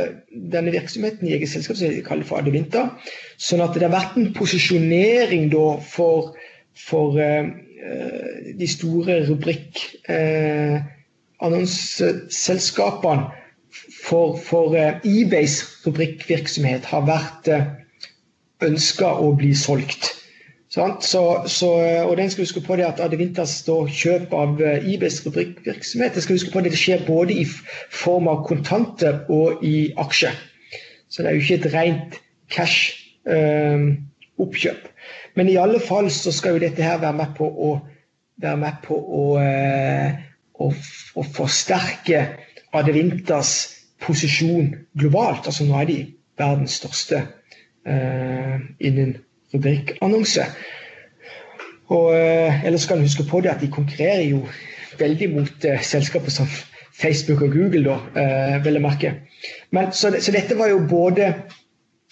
denne virksomheten i eget selskap som de kaller for Adevinta. Sånn at det har vært en posisjonering da for, for uh, de store rubrikkannonseselskapene. uh, for, for uh, eBays rubrikkvirksomhet har vært eh, ønska å bli solgt. Så, så, eh, og den skal huske på det at Adevintas kjøp av IBs rubrikkvirksomhet skal huske på det, det skjer både i form av kontanter og i aksjer. Så det er jo ikke et rent cash-oppkjøp. Eh, Men i alle fall så skal jo dette her være med på å, med på å, eh, å, å forsterke Adevintas posisjon globalt. altså Nå er de verdens største eh, innen rubrikkannonse. Og uh, ellers skal en huske på det at de konkurrerer jo veldig mot uh, selskaper som Facebook og Google, da, uh, vil jeg merke. Men, så, så, dette var jo både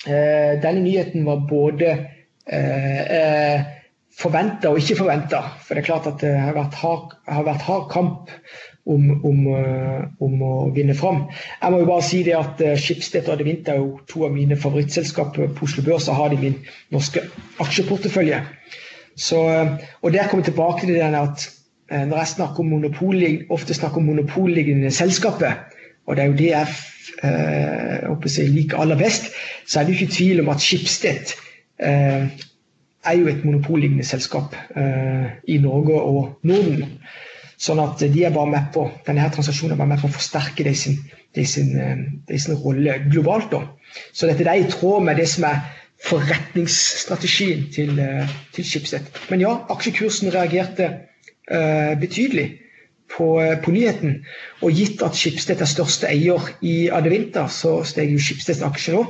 Denne nyheten var både uh, forventa og ikke forventa. For det er klart at det har vært hard, har vært hard kamp om, om, eh, om, å vinne fram. Jeg må jo bare si det at uh, Schibsted og Adevinta er jo to av mine favorittselskaper på Oslo Børs. Har de min norske aksjeportefølje. Så, og der kommer jeg tilbake til den at når jeg snakker om monopol, ofte snakker om monopolliggende selskapet, og det er jo det jeg, jeg liker aller best, så er det ikke tvil om at Schibsted er jo et monopollignende selskap i Norge og Norden. Sånn at de er bare med på denne her transaksjonen er bare med på å forsterke de sin, de sin, eh, de sin rolle globalt. Da. Så dette er i tråd med det som er forretningsstrategien til, eh, til Schibsted. Men ja, aksjekursen reagerte uh, betydelig på, på, nyheten. Og gitt at Schibsted er største eier i Adevinta, så steg jo Schibsteds aksje nå.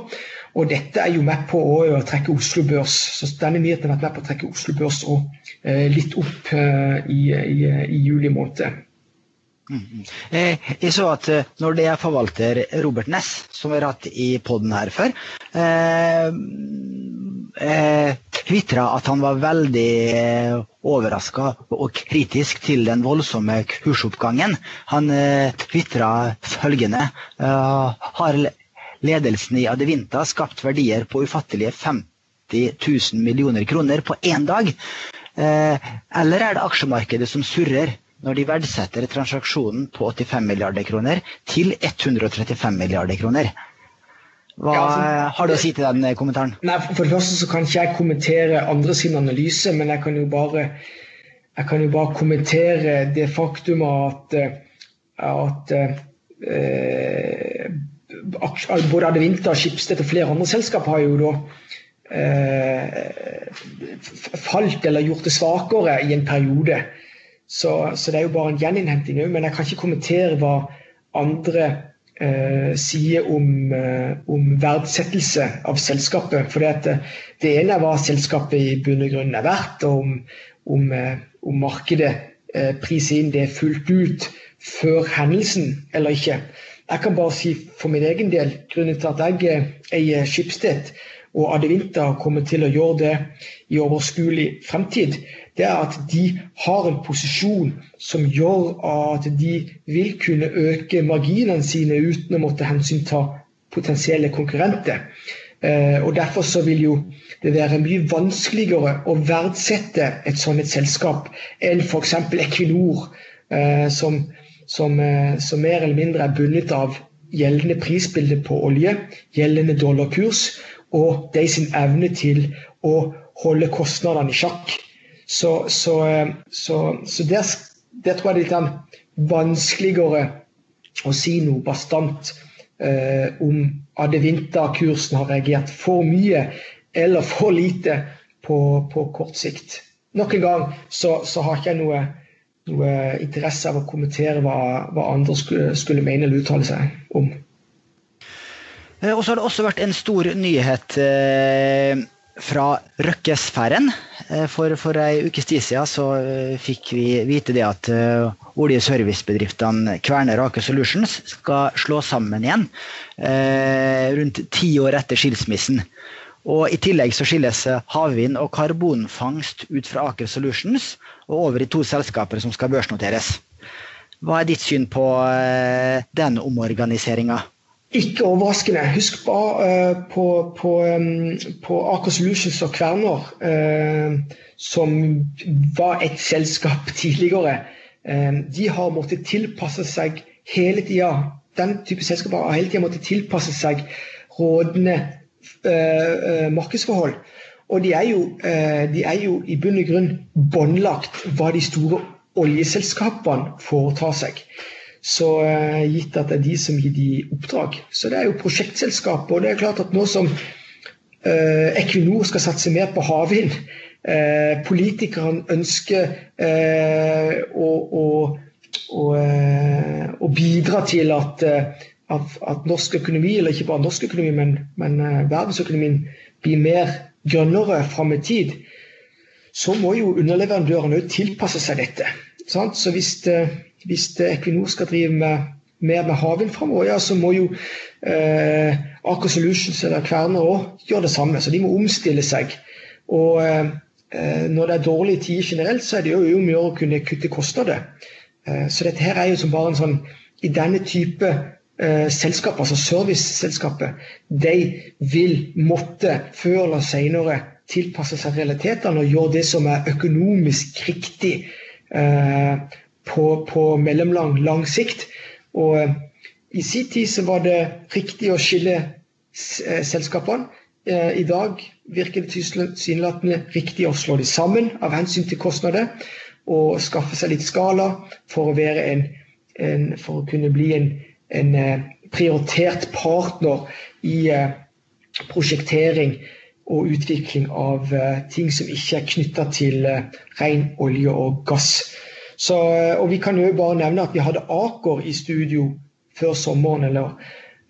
Og dette er jo med på å trekke Oslo Børs. Så denne nyheten har vært med på å trekke Oslo Børs og eh, litt opp eh, i, i, i, juli måned. Mm. Eh, jeg så at eh, når det er forvalter Robert Ness, som vi har hatt i poden her før, eh, eh, tvitra at han var veldig eh, overraska og kritisk til den voldsomme kursoppgangen. Han eh, tvitra følgende eh, ledelsen i Adevinta skapt verdier på ufattelige 50 000 millioner kroner på én dag? Eh, eller er det aksjemarkedet som surrer når de verdsetter transaksjonen på 85 milliarder kroner til 135 milliarder kroner? Hva ja, altså, har du å si til den eh, kommentaren? Nei, For det første så kan ikke jeg kommentere andre sin analyse, men jeg kan jo bare, kan jo bare kommentere det faktum at, at eh, både Adevinta, Schibsted og flere andre selskaper har jo da eh, falt eller gjort det svakere i en periode. Så, så det er jo bare en gjeninnhenting òg. Men jeg kan ikke kommentere hva andre eh, sier om, eh, om, verdsettelse av selskapet. For det, det ene er hva selskapet i bunn og grunn er verdt, og om, om, eh, om markedet eh, priser inn det fullt ut før hendelsen eller ikke. Jeg kan bare si for min egen del, grunnen til at jeg eh, eier Skipsted og Adevinta kommer til å gjøre det i overskuelig fremtid, det er at de har en posisjon som gjør at de vil kunne øke marginene sine uten å måtte hensynta potensielle konkurrenter. Eh, og Derfor så vil jo det være mye vanskeligere å verdsette et sånt et selskap enn f.eks. Equinor, eh, som, som, eh, som mer eller mindre er bundet av gjeldende prisbilde på olje, gjeldende dollarkurs og de sin evne til å holde kostnadene i sjakk. Så, så, så, så der, der, tror jeg det er litt vanskeligere å si noe bastant eh, om Adevinta-kursen har reagert for mye eller for lite på, på kort sikt. Nok en gang så, så har ikke jeg noe, noe, interesse av å kommentere hva, hva andre skulle, skulle mene eller uttale seg om. Eh, og så har det også vært en stor nyhet eh, fra Røkke-sfæren. Eh, for, for ei ukes tid siden så fikk vi vite det at olje- og servicebedriftene Kverner og Aker Solutions skal slå sammen igjen rundt ti år etter skilsmissen. Og I tillegg så skilles havvind og karbonfangst ut fra Aker Solutions og over i to selskaper som skal børsnoteres. Hva er ditt syn på den omorganiseringa? Ikke overraskende. Husk bare uh, på, på, på, Aker Solutions og Kverner, uh, som var et selskap [LAUGHS] tidligere. De har måttet tilpasse seg hele tida. Den type selskaper har hele tida måttet tilpasse seg rådende markedsforhold. Og de er, jo, de er jo i bunn og grunn båndlagt hva de store oljeselskapene foretar seg. Så uh, gitt at det er de som gir de oppdrag. Så det er jo prosjektselskap. Og det er klart at nå som uh, Equinor skal satse mer på havvind, uh, politikerne ønsker å, å, å, å, bidra til at, at, at, norsk økonomi, eller ikke bare norsk økonomi, men, men verdensøkonomien blir mer grønnere fram i tid, så må jo underleverandørene tilpasse seg dette. Sant? Så hvis hvis Equinor skal drive med mer med havvind framover, ja, så må jo eh, Aker Solutions eller Kværner òg gjøre det samme. Så de må omstille seg. Og eh, når det er dårlige tider generelt, så er det jo mye å kunne kutte kostnader. Eh, så dette her er jo som bare en sånn I denne type eh, selskap, altså serviceselskapet, de vil måtte før eller senere tilpasse seg realitetene og gjøre det som er økonomisk riktig. Eh, på, på mellomlang lang sikt. Og eh, i sin tid så var det riktig å skille selskapene. I dag virker det tilsynelatende riktig å slå dem sammen av hensyn til kostnader. Og skaffe seg litt skala for å, en, en, for å kunne bli en, en, prioritert partner i prosjektering og utvikling av ting som ikke er knytta til ren olje og gass. Så, eh, og vi kan jo bare nevne at vi hadde Aker i studio før sommeren. Eller,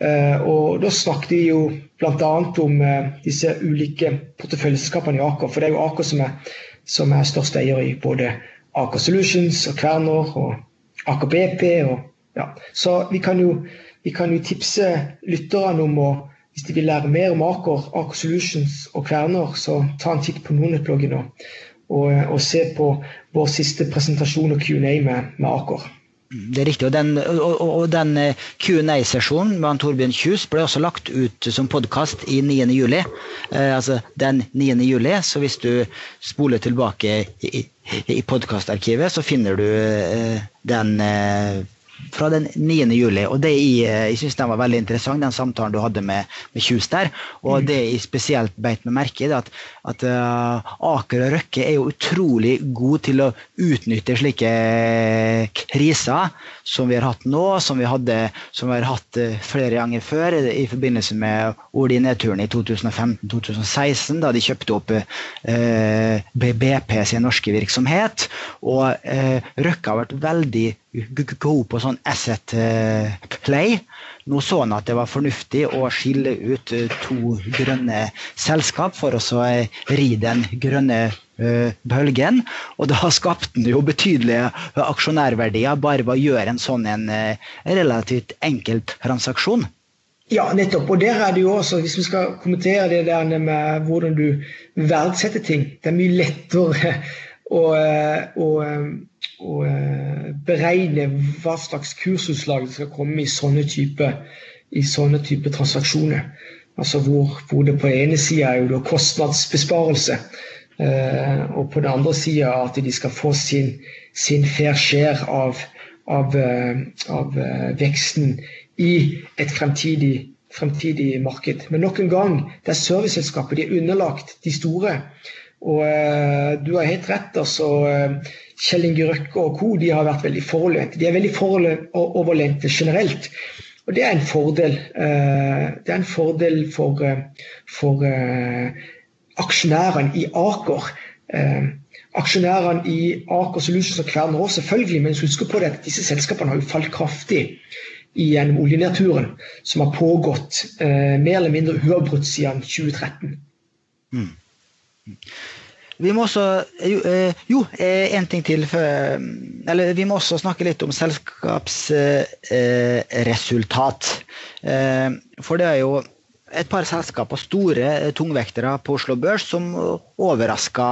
eh, og da snakket vi jo bl.a. om eh, disse ulike porteføljeselskapene i Aker. For det er jo Aker som er, som er største eier i både Aker Solutions og Kverner og Aker BP. Og, ja. Så vi kan, jo, vi kan jo tipse lytterne om å hvis de vil lære mer om Aker, Aker Solutions og Kverner, så ta en titt på Nordnett-bloggen og, og, og, se på vår siste presentasjon og Q&A med, med, Aker. Det er riktig. Og den, den eh, Q&A-sesjonen med Torbjørn Kjus ble også lagt ut som podkast i 9.7. Eh, altså den 9. juli. Så hvis du spoler tilbake i, i podkastarkivet, så finner du eh, den eh, fra den 9. juli. og det i, eh, Jeg synes den var veldig interessant, den samtalen du hadde med, med Kjus der. Og mm. det jeg spesielt beit meg merke i, er at, at uh, Aker og Røkke er jo utrolig gode til å utnytte slike kriser som vi har hatt nå, som vi, hadde, som vi har hatt uh, flere ganger før i forbindelse med Oli-nedturen i 2015-2016, da de kjøpte opp uh, BP sin norske virksomhet. Og Røkke har vært veldig god på sånn asset eh, play. Nå så han at det var fornuftig å skille ut eh, to grønne selskap for å eh, ri den grønne bølgen. Og da [LAUGHS] skapte den jo betydelige aksjonærverdier bare ved å gjøre en sånn en relativt enkel transaksjon. Ja, nettopp. Og der er det jo også, hvis vi skal kommentere det der med hvordan du verdsetter ting Det er mye lettere [LAUGHS] å, å å eh, beregne hva slags kursutslag det skal komme i sånne type, i sånne type transaksjoner. Altså hvor, hvor, det på ene sida er jo kostnadsbesparelse, eh, og på den andre sida at de skal få sin, sin fair share av, av, eh, av veksten i et fremtidig, fremtidig, marked. Men nok en gang, det er serviceselskapet. De er underlagt de store. Og du har helt rett. altså Kjell Inge Røkke og co. de har vært veldig forlente. De er veldig foroverlente generelt. Og det er en fordel. Uh, det er en fordel for, for aksjonærene i Aker. Aksjonærene i Aker Solutions og Kværner òg, selvfølgelig, men husk på det at disse selskapene har jo falt kraftig gjennom oljenedturen, som har pågått mer eller mindre uavbrutt siden 2013. Mm. Vi må også Jo, eh, eh, en ting til. Eller vi må også snakke litt om selskapsresultat. Eh, for det er jo et par selskaper, store tungvektere på Oslo Børs, som overraska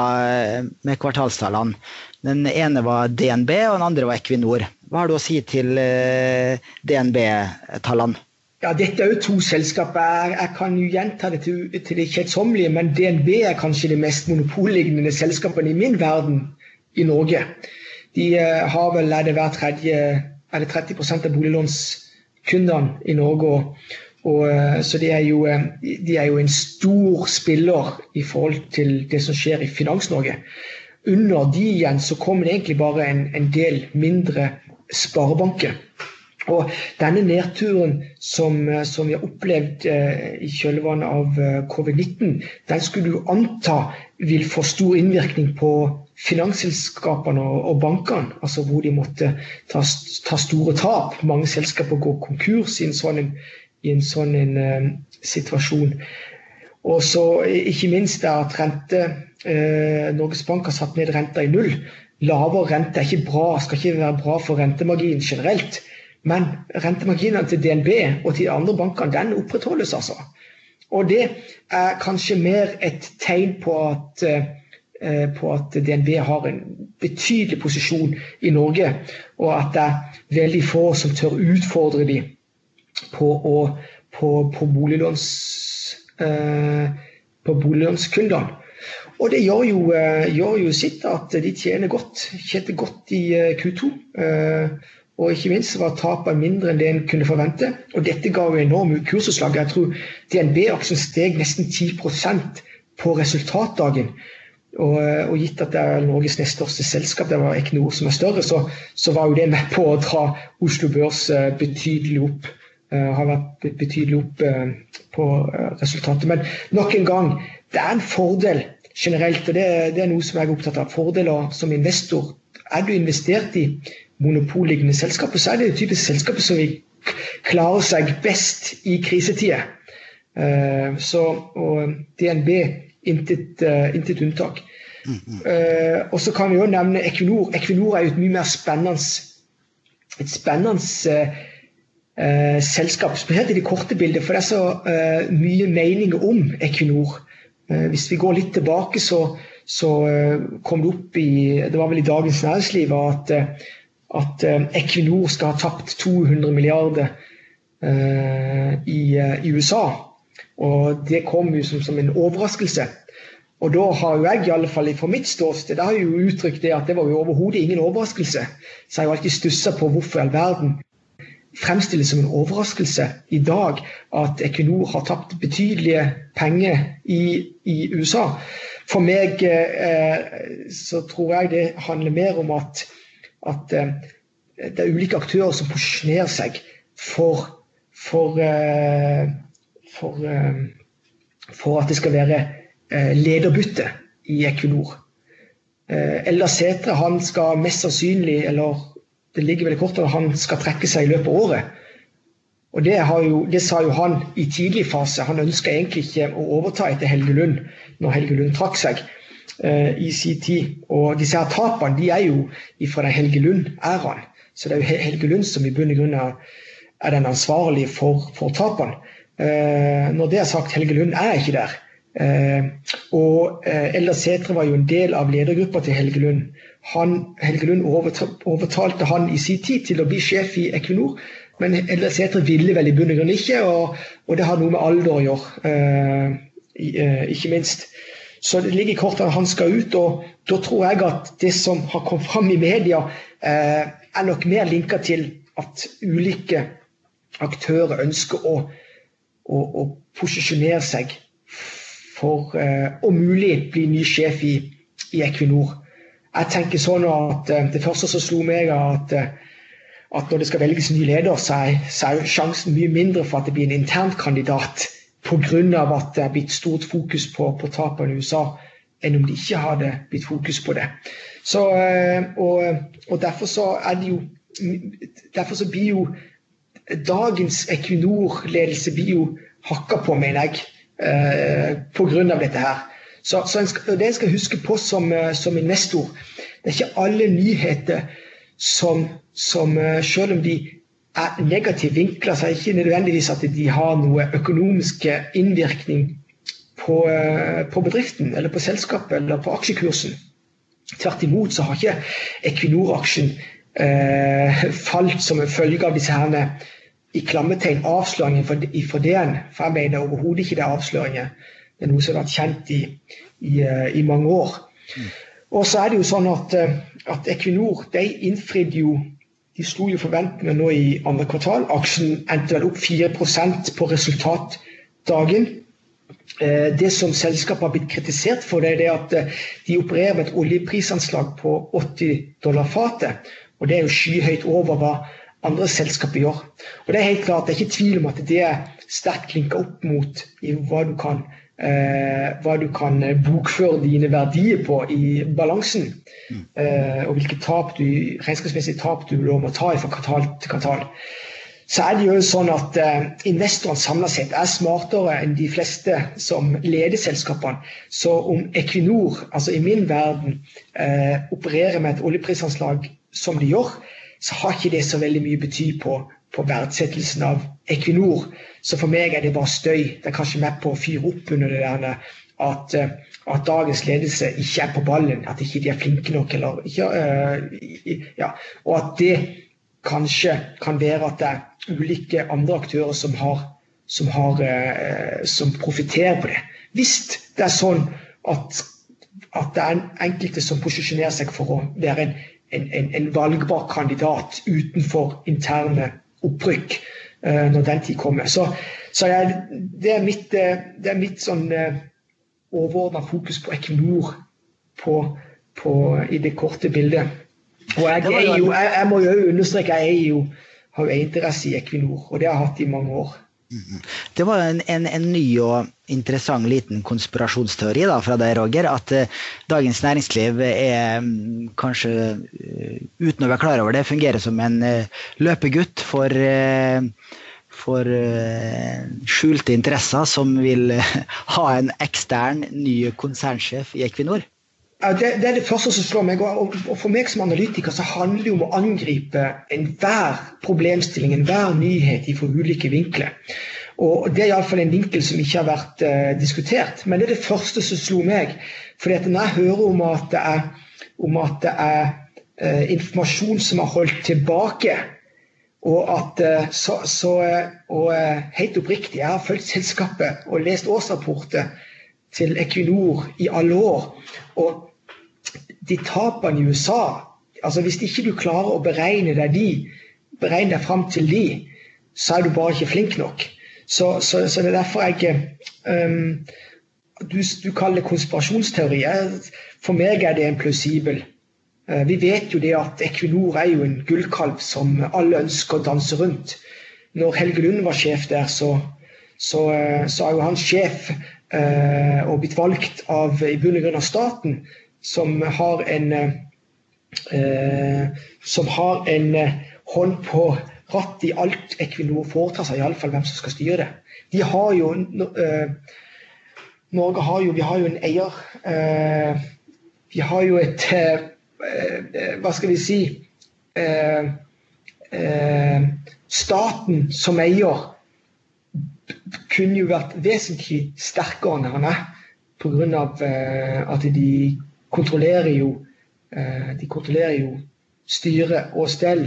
med kvartalstallene. Den ene var DNB, og den andre var Equinor. Hva har du å si til DNB-tallene? Ja, Dette er jo to selskaper. Jeg, kan jo gjenta det til, til det kjedsommelige, men DNB er kanskje det mest monopollignende selskapet i min verden i Norge. De uh, har vel er det hver tredje er det 30% av boliglånskundene i Norge. Og, og, uh, så de er, jo, uh, de er, jo, en stor spiller i forhold til det som skjer i Finans-Norge. Under de igjen så kommer det egentlig bare en, en del mindre sparebanker. Og denne nedturen som, eh, som vi har opplevd eh, i kjølvannet av eh, covid-19, den skulle du anta vil få stor innvirkning på finansselskapene og, bankene. Altså hvor de måtte ta, ta, store tap. Mange selskaper går konkurs i en sånn, i en sånn en, uh, situasjon. Og så ikke minst er at rente uh, Norges Bank har satt ned renta i null. Lavere rente er ikke bra, skal ikke være bra for rentemarginen generelt. Men rentemarginene til DNB og til de andre bankene den opprettholdes. altså. Og det er kanskje mer et tegn på at, eh, på at DNB har en betydelig posisjon i Norge, og at det er veldig få som tør utfordre dem på, å, på, på, boliglåns, eh, på boliglånskundene. Og det gjør jo, eh, gjør jo, sitt at de tjener godt. Tjente godt i Q2. Og ikke minst var tapene mindre enn det en kunne forvente. Og dette ga jo enorme kursutslag. Jeg tror DNB-aksjen steg nesten 10% på resultatdagen. Og, og, gitt at det er Norges nest største selskap, det var ikke noe som er større, så, så, var jo det med på å dra Oslo Børs eh, betydelig opp. Uh, har vært betydelig opp uh, på uh, resultatet. Men nok en gang, det er en fordel generelt, og det, det er noe som jeg er opptatt av. Fordeler som investor. Er du investert i monopollignende selskaper, så er det typisk selskaper som vil klare seg best i krisetider. Uh, så, og DNB intet, uh, intet unntak. Uh, og så kan vi jo nevne Equinor. Equinor er jo et mye mer spennende et spennende selskap, spesielt i det korte bildet, for det er så mye meninger om Equinor. hvis vi går litt tilbake, så, så kom det opp i Det var vel i Dagens Næringsliv at at eh, Equinor skal ha tapt 200 milliarder eh, i, eh, USA. Og det kom jo som, som, en overraskelse. Og da har jo jeg, i alle fall fra mitt ståsted, da har jeg jo uttrykt det at det var jo overhodet ingen overraskelse. Så jeg har jo alltid stussa på hvorfor i all verden fremstilles som en overraskelse i dag at Equinor har tapt betydelige penger i, i USA. For meg eh, så tror jeg det handler mer om at, at eh, det er ulike aktører som posisjonerer seg for, for, eh, for, eh, for, at det skal være lederbytte i Equinor. Eldar Sætre skal mest sannsynlig, eller det ligger vel i kortet, han skal trekke seg i løpet av året. Og det, jo, det, sa jo han i tidlig fase. Han ønska egentlig ikke å overta etter Helge Lund når Helge Lund trakk seg i sin tid. Og disse her tapene de er jo fra Helge Lund-æraen. Så det er jo Helge Lund som i bunn og grunn er, den ansvarlige for, for tapene. Uh, når det er sagt, Helge Lund er ikke der. Uh, og Eldar Sætre var jo en del av ledergruppa til Helge Lund. Han, Helge Lund overtalte han i sin tid til å bli sjef i Equinor. Men Eldar Sætre ville vel i bunn og grunn ikke, og, og, det har noe med alder å gjøre. Ikke minst. Så det ligger i kortet at han skal ut, og da tror jeg at det som har kommet fram i media, eh, er nok mer linka til at ulike aktører ønsker å, å, å posisjonere seg for om mulig bli ny sjef i, i Equinor. Jeg tenker sånn at Det første som slo meg, er at at når det skal velges ny leder, så er, så er sjansen mye mindre for at det blir en internkandidat pga. at det er blitt stort fokus på, på tapene i USA, enn om det ikke hadde blitt fokus på det. Så, eh, og, og, derfor så er det jo Derfor så blir jo dagens Equinor-ledelse blir hakka på, mener jeg, eh, pga. dette her. Så, så skal, det en skal huske på som, eh, som investor, det er ikke alle nyheter som, som eh, selv om de er negativt vinkla, så er ikke nødvendigvis at de har noe økonomisk innvirkning på, eh, på, bedriften eller på selskapet eller på aksjekursen. Tvert imot så har ikke Equinor-aksjen eh, falt som en følge av disse herne i klammetegn avsløringen fra, i Fordelen. For jeg mener overhodet ikke det er avsløringer. Det er noe som har vært kjent i, i, eh, i mange år. Mm. Og så er det jo sånn at, eh, at Equinor de innfridde jo slo jo forventningene nå i andre kvartal. Aksjen endte vel opp 4% på resultatdagen. Eh, det som selskapet har blitt kritisert for, det er at eh, de opererer med et oljeprisanslag på 80 dollar fatet. Og det er jo skyhøyt over hva andre selskaper gjør. Og Det er helt klart, det er ikke tvil om at det er sterkt linka opp mot hva du kan Eh, hva du kan eh, bokføre dine verdier på i balansen. Mm. Eh, og hvilke tap du, regnskapsmessige tap du må ta fra kvartal til kvartal. Så er det jo sånn at eh, investorene samla sett er smartere enn de fleste som leder selskapene. Så om Equinor, altså i min verden, eh, opererer med et oljeprisanslag som de gjør, så har ikke det så veldig mye bety på, på verdsettelsen av Equinor. Så for meg er det bare støy. Det er kanskje med på å fyre opp under det der at, eh, at, dagens ledelse ikke er på ballen, at ikke de er flinke nok. Eller, ikke, uh, ja. Og at det kanskje kan være at det er ulike andre aktører som, har, som, har, uh, som profitterer på det. Hvis det er sånn at, at det er enkelte som posisjonerer seg for å være en, en, en valgbar kandidat utenfor interne opprykk, når den tid kommer. Så, så jeg, det er mitt, eh, det er mitt sånn eh, overordna fokus på Equinor på, på, i det korte bildet. Og jeg, er jo, jeg, jeg må jo understreke jeg jo, har jo interesse i Equinor, og det har jeg hatt i mange år. Det var en, en, en, ny og interessant liten konspirasjonsteori da, fra deg, Roger. At uh, Dagens Næringsliv er um, kanskje, uh, uten å være klar over det, fungerer som en uh, løpegutt for, for skjulte interesser som vil [LAUGHS] ha en ekstern ny konsernsjef i Equinor. Det, det, er det første som slår meg. Og, For meg som analytiker så handler det om å angripe enhver problemstilling, enhver nyhet fra ulike vinkler. Og Det er iallfall en vinkel som ikke har vært eh, diskutert. Men det er det første som slo meg. Fordi at Når jeg hører om at det er, at det er eh, informasjon som er holdt tilbake, og at uh, så, så og helt oppriktig, jeg har fulgt selskapet og lest årsrapporter til Equinor i alle år. og de tapene i USA altså Hvis ikke du klarer å beregne deg de beregne deg fram til de, så er du bare ikke flink nok. Så, så, så det er derfor jeg um, du, du, kaller det konspirasjonsteori. For meg er det en plausibel. Uh, vi vet jo det at Equinor er jo en gullkalv som alle ønsker å danse rundt. Når Helge Lund var sjef der, så, så, så er jo han sjef uh, og blitt valgt av i bunn og grunn av staten, som har en som har en hånd på rattet i alt Equinor foretar seg, iallfall hvem som skal styre det. De har jo uh, Norge har jo, vi har jo en eier. Vi har jo et Hva skal vi si Staten som eier kunne jo vært vesentlig sterkere enn han er, pga. At de kontrollerer jo de kontrollerer jo styre og stell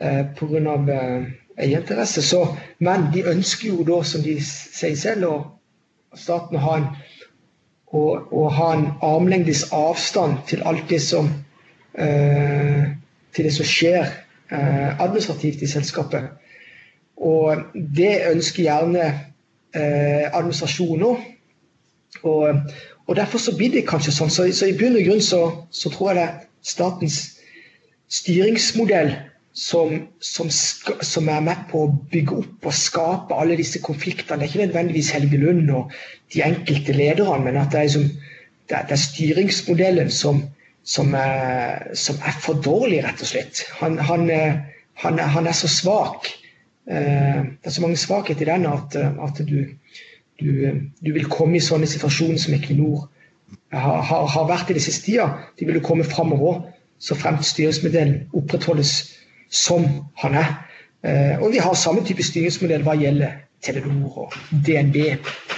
eh, pga. Eh, eierinteresse. Så, men de ønsker jo da, som de sier selv, og staten å ha en, å ha en armlengdes avstand til alt det som eh, til det som skjer eh, administrativt i selskapet. Og det ønsker gjerne eh, administrasjonen òg. Og, og, derfor så blir det kanskje sånn. Så, så i bunn og grunn så, så tror jeg det er statens styringsmodell som, som, som, er med på å bygge opp og skape alle disse konfliktene. Det er ikke nødvendigvis Helge Lund og de enkelte lederne, men at det er, liksom, det det er styringsmodellen som, som, er, som, er, for dårlig, rett og slett. Han, han, han, han er så svak. Eh, det er så mange svakheter i den at, at du, du, du, vil komme i sånne situasjoner som Equinor har, har, har vært i de siste tida. De vil jo komme framover så fremt styringsmodellen opprettholdes som han er. Eh, og vi har samme type styringsmodell hva gjelder Telenor og DNB,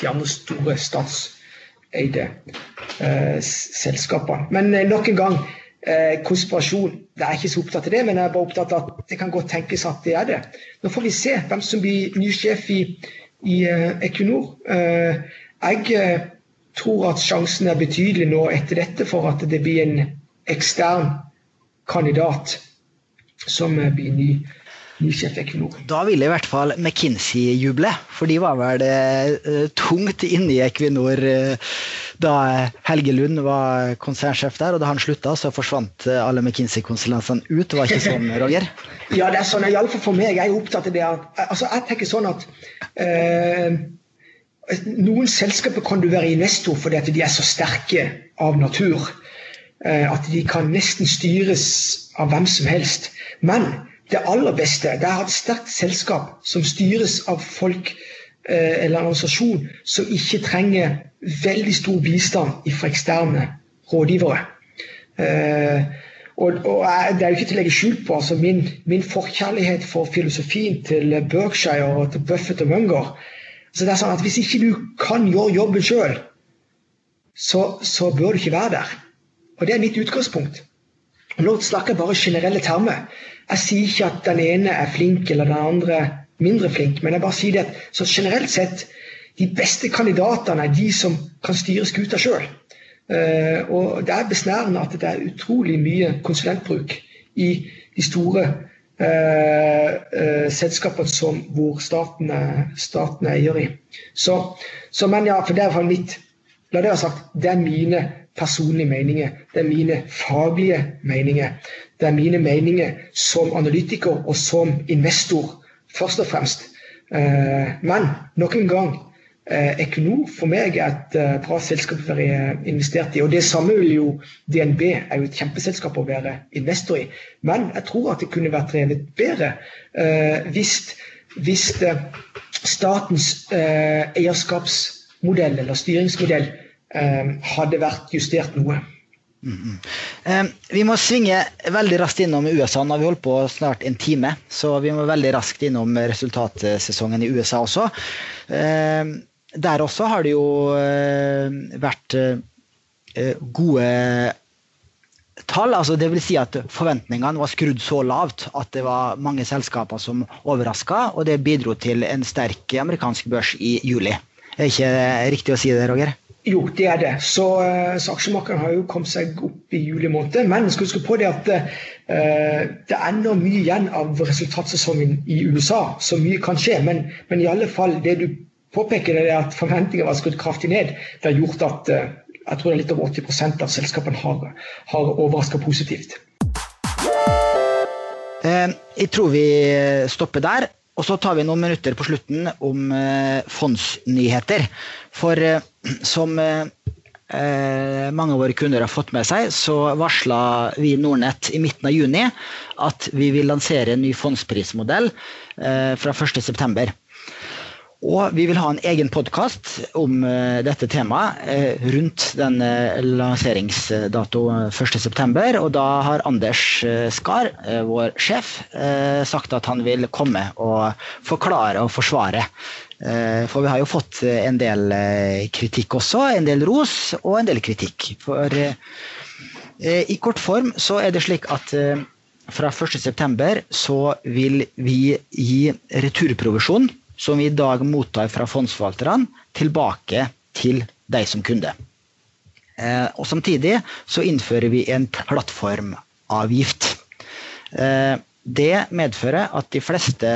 de andre store statseide eh, selskapene. Men eh, nok en gang, eh, konspirasjon. Det er ikke så opptatt av det, men jeg er bare opptatt av at det kan godt tenkes at det er det. Nå får vi se hvem som blir ny sjef i, i uh, Equinor. Uh, jeg tror at sjansen er betydelig nå etter dette for at det blir en ekstern kandidat som blir ny. Da ville i hvert fall McKinsey juble, for de var vel tungt inne i Equinor da Helge Lund var konsernsjef der, og da han slutta, så forsvant alle McKinsey-konsulentene ut. Det var ikke sånn, [LAUGHS] Roger? ja, det er sånn. Iallfall for meg. Jeg er opptatt av det. Altså, jeg tenker sånn at eh, noen selskaper kan du være investor fordi at de er så sterke av natur. At de kan nesten styres av hvem som helst. Men det aller beste det er å ha et sterkt selskap som styres av folk eh, eller en organisasjon som ikke trenger veldig stor bistand fra eksterne rådgivere. Eh, og, og, Det er jo ikke til å legge skjul på altså min, min, forkjærlighet for filosofien til Berkshire og til Buffett og Munger. så det er sånn at Hvis ikke du kan gjøre jobben sjøl, så, så bør du ikke være der. Og Det er mitt utgangspunkt. Nå snakker jeg bare generelle termer. Jeg sier ikke at den ene er flink eller den andre mindre flink, men jeg bare sier det at så generelt sett de beste kandidatene er de som kan styre skuta sjøl. Uh, og det er besnærende at det er utrolig mye konsulentbruk i de store uh, uh, selskapene som, hvor staten staten er eier i. Så, så, men ja, for det er mitt La det være sagt, det er mine personlige meninger. Det er mine faglige meninger. Det er mine meninger som analytiker og som investor, først og fremst. Eh, men nok en gang, eh, Equinor for meg er et eh, bra selskap å være investert i. Og det samme vil jo DNB er jo et kjempeselskap å være investor i. Men jeg tror at det kunne vært drevet bedre hvis, hvis statens eierskapsmodell eller styringsmodell hadde vært justert noe. Mm -hmm. vi må svinge veldig raskt innom USA. Nå har vi holdt på snart en time, så vi må veldig raskt innom resultatsesongen i USA også. Eh, der også har det jo eh, vært gode tall. altså det vil si at Forventningene var skrudd så lavt at det var mange selskaper som overraska, og det bidro til en sterk amerikansk børs i juli. Er det ikke riktig å si det, Roger? Jo, det er det. Så, eh, så aksjemarkedet har jo kommet seg opp i juli måned. Men skal huske på det at uh, det er ennå mye igjen av resultatsesongen i USA, så mye kan skje. Men, men i alle fall, det du påpeker, er at forventningene var skrudd kraftig ned. Det har gjort at uh, jeg tror det er litt over 80% av selskapene har, har overraska positivt. Jeg tror vi stopper der. Og så tar vi noen minutter på slutten om fondsnyheter. For som eh, mange av våre kunder har fått med seg, så varsla vi Nordnett i midten av juni at vi vil lansere en ny fondsprismodell eh, fra 1.9. Og vi vil ha en egen podkast om uh, dette temaet uh, rundt den lanseringsdatoen lanseringsdato 1.9. Og da har Anders Skar, vår sjef, sagt at han vil komme og forklare og forsvare Eh, for vi har jo fått eh, en del eh, kritikk også. En del ros og en del kritikk. For i kort form så er det slik at fra 1.9 så vil vi gi returprovisjon, som vi i dag mottar fra fondsforvalterne, tilbake til deg som kunde. Og samtidig så innfører vi en plattformavgift. Det medfører at de fleste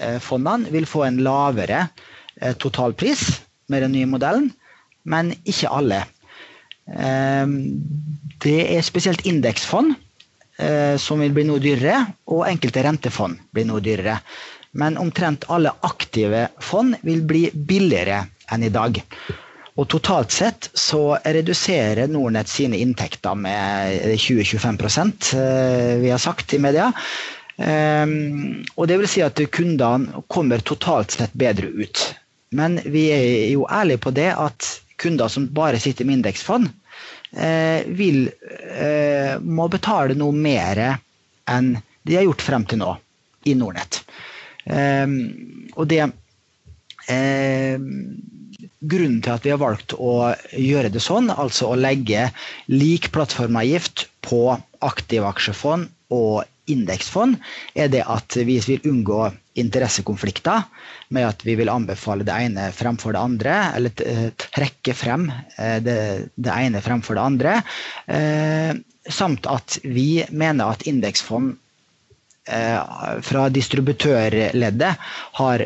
Eh, fondene vil få en lavere eh, totalpris med den nye modellen, men ikke alle. Eh, det er spesielt indeksfond som vil bli noe dyrere, og enkelte rentefond blir noe dyrere. Men omtrent alle aktive fond vil bli billigere enn i dag. Og totalt sett så reduserer Nordnett sine inntekter med 20-25% vi har sagt i media. Um, og det vil si at kundene kommer totalt sett bedre ut. Men vi er jo ærlige på det at kunder som bare sitter med indeksfond, uh, vil, uh, må betale noe mer enn de har gjort frem til nå i Nordnett. Um, og det um, Grunnen til at vi har valgt å gjøre det sånn, altså å legge lik plattformavgift på aktive aksjefond og indeksfond, er det at vi vil unngå interessekonflikter med at vi vil anbefale det ene fremfor det andre, eller eh, trekke frem eh, det, det ene fremfor det andre. Eh, samt at vi mener at indeksfond fra distributørleddet har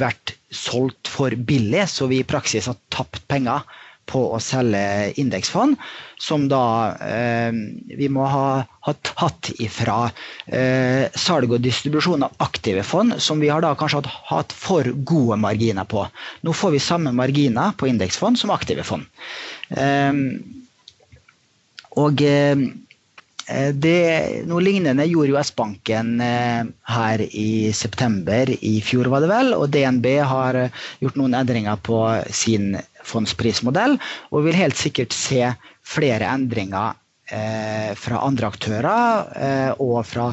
vært solgt for billig, så vi i praksis har tapt penger på å selge indeksfond, som da eh, vi må ha, ha tatt ifra eh, salg og distribusjon av aktive fond, som vi har da kanskje hatt, hatt for gode marginer på. Nå får vi samme marginer på indeksfond som aktive fond. Eh, og eh, det, noe lignende gjorde jo S-banken eh, her i september i fjor, var det vel. Og DNB har gjort noen endringer på sin fondsprismodell, og vil helt sikkert se flere endringer eh, fra andre aktører eh, og fra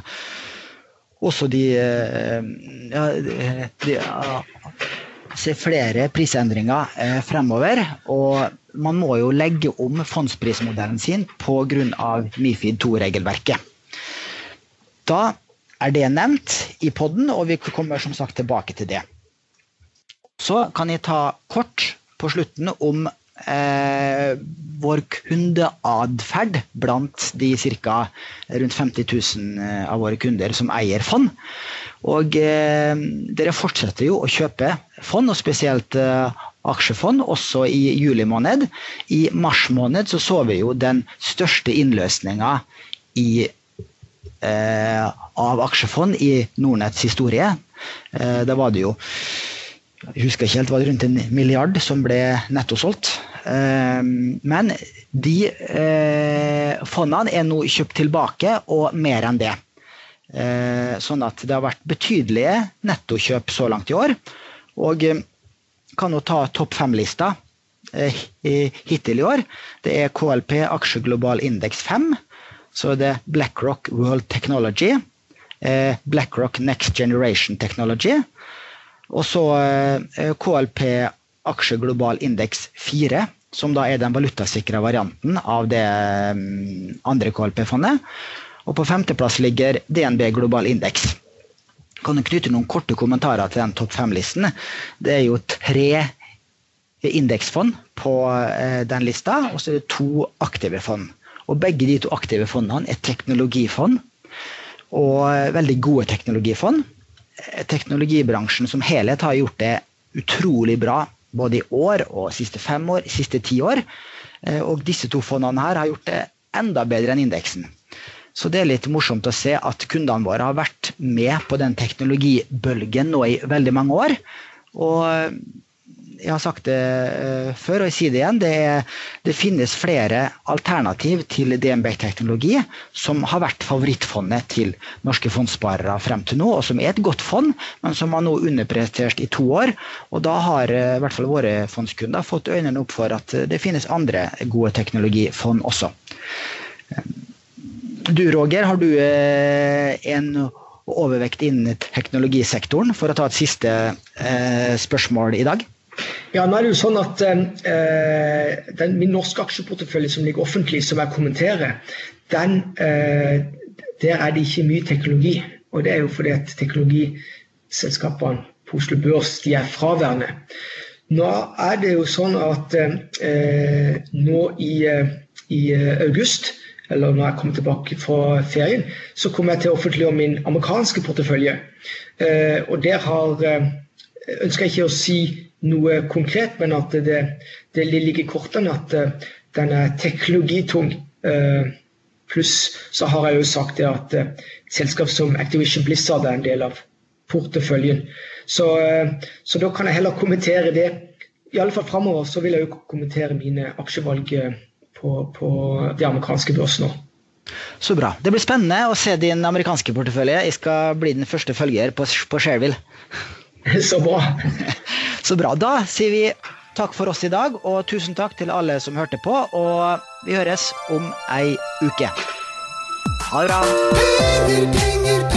også de, eh, ja, de ja, Se flere prisendringer eh, fremover. Og man må jo legge om fondsprismodellen sin pga. Mifid 2-regelverket. Da er det nevnt i poden, og vi kommer som sagt tilbake til det. Så kan jeg ta kort på slutten om eh, vår kundeatferd blant de ca. rundt 50 000 eh, av våre kunder som eier fond. Og eh, dere fortsetter jo å kjøpe fond, og spesielt eh, aksjefond, også i juli måned. I mars måned så, så vi jo den største innløsninga i eh, av aksjefond i Nordnetts historie. Eh, da var det jo jeg husker ikke helt, var det rundt en milliard som ble nettosolgt. Ehm, men de eh, fondene er nå kjøpt tilbake, og mer enn det. Eh, sånn at det har vært betydelige nettokjøp så langt i år. Og eh, kan jo ta topp fem-lista hittil i år. Det er KLP aksjeglobal indeks Index 5. Så det er BlackRock World Technology. BlackRock Next Generation Technology. Og så eh, KLP aksjeglobal indeks 4, som da er den valutasikra varianten av det mm, andre KLP-fondet. Og på femteplass ligger DNB global indeks. Kan knytte noen korte kommentarer til den topp fem-listen? Det er jo tre indeksfond på den lista, og så er det to aktive fond. Og begge de to aktive fondene er teknologifond, og veldig gode teknologifond. Teknologibransjen som helhet har gjort det utrolig bra både i år og siste fem år, siste ti år. Og disse to fondene her har gjort det enda bedre enn indeksen. Så det er litt morsomt å se at kundene våre har vært med på den teknologibølgen nå i veldig mange år. Og jeg har sagt det eh, før, og jeg sier det igjen, det, det finnes flere alternativ til DNB-teknologi som har vært favorittfondet til norske fondssparere frem til nå, og som er et godt fond, men som har nå underprestert i to år. Og da har eh, i hvert fall våre fondskunder fått øynene opp for at det finnes andre gode teknologifond også. Du Roger, har du eh, en overvekt innen teknologisektoren, for å ta et siste eh, spørsmål i dag? Ja, nå er det jo sånn at eh, den, Min norske aksjeportefølje som ligger offentlig, som jeg kommenterer, den, eh, der er det ikke mye teknologi. Og det er jo fordi at teknologiselskapene på Oslo Børs de er fraværende. Nå er det jo sånn at eh, nå i, eh, i august eller når jeg kommer tilbake fra ferien, så kommer jeg til å offentliggjøre min amerikanske portefølje. Eh, og der har, eh, ønsker jeg ikke å si noe konkret, men at det, det ligger i kortene at eh, den er teknologitung. Pluss så har jeg jo sagt det at selskap som Activision Blizzard er en del av porteføljen. Så, så da kan jeg heller kommentere det. I alle fall framover så vil jeg jo kommentere mine aksjevalg på, på de amerikanske børsene. Så bra. Det blir spennende å se din amerikanske portefølje. Jeg skal bli den første følger på, på Shareville. [LAUGHS] Så bra. [LAUGHS] Så bra. Da sier vi takk for oss i dag, og tusen takk til alle som hørte på. Og vi høres om ei uke. Ha det bra.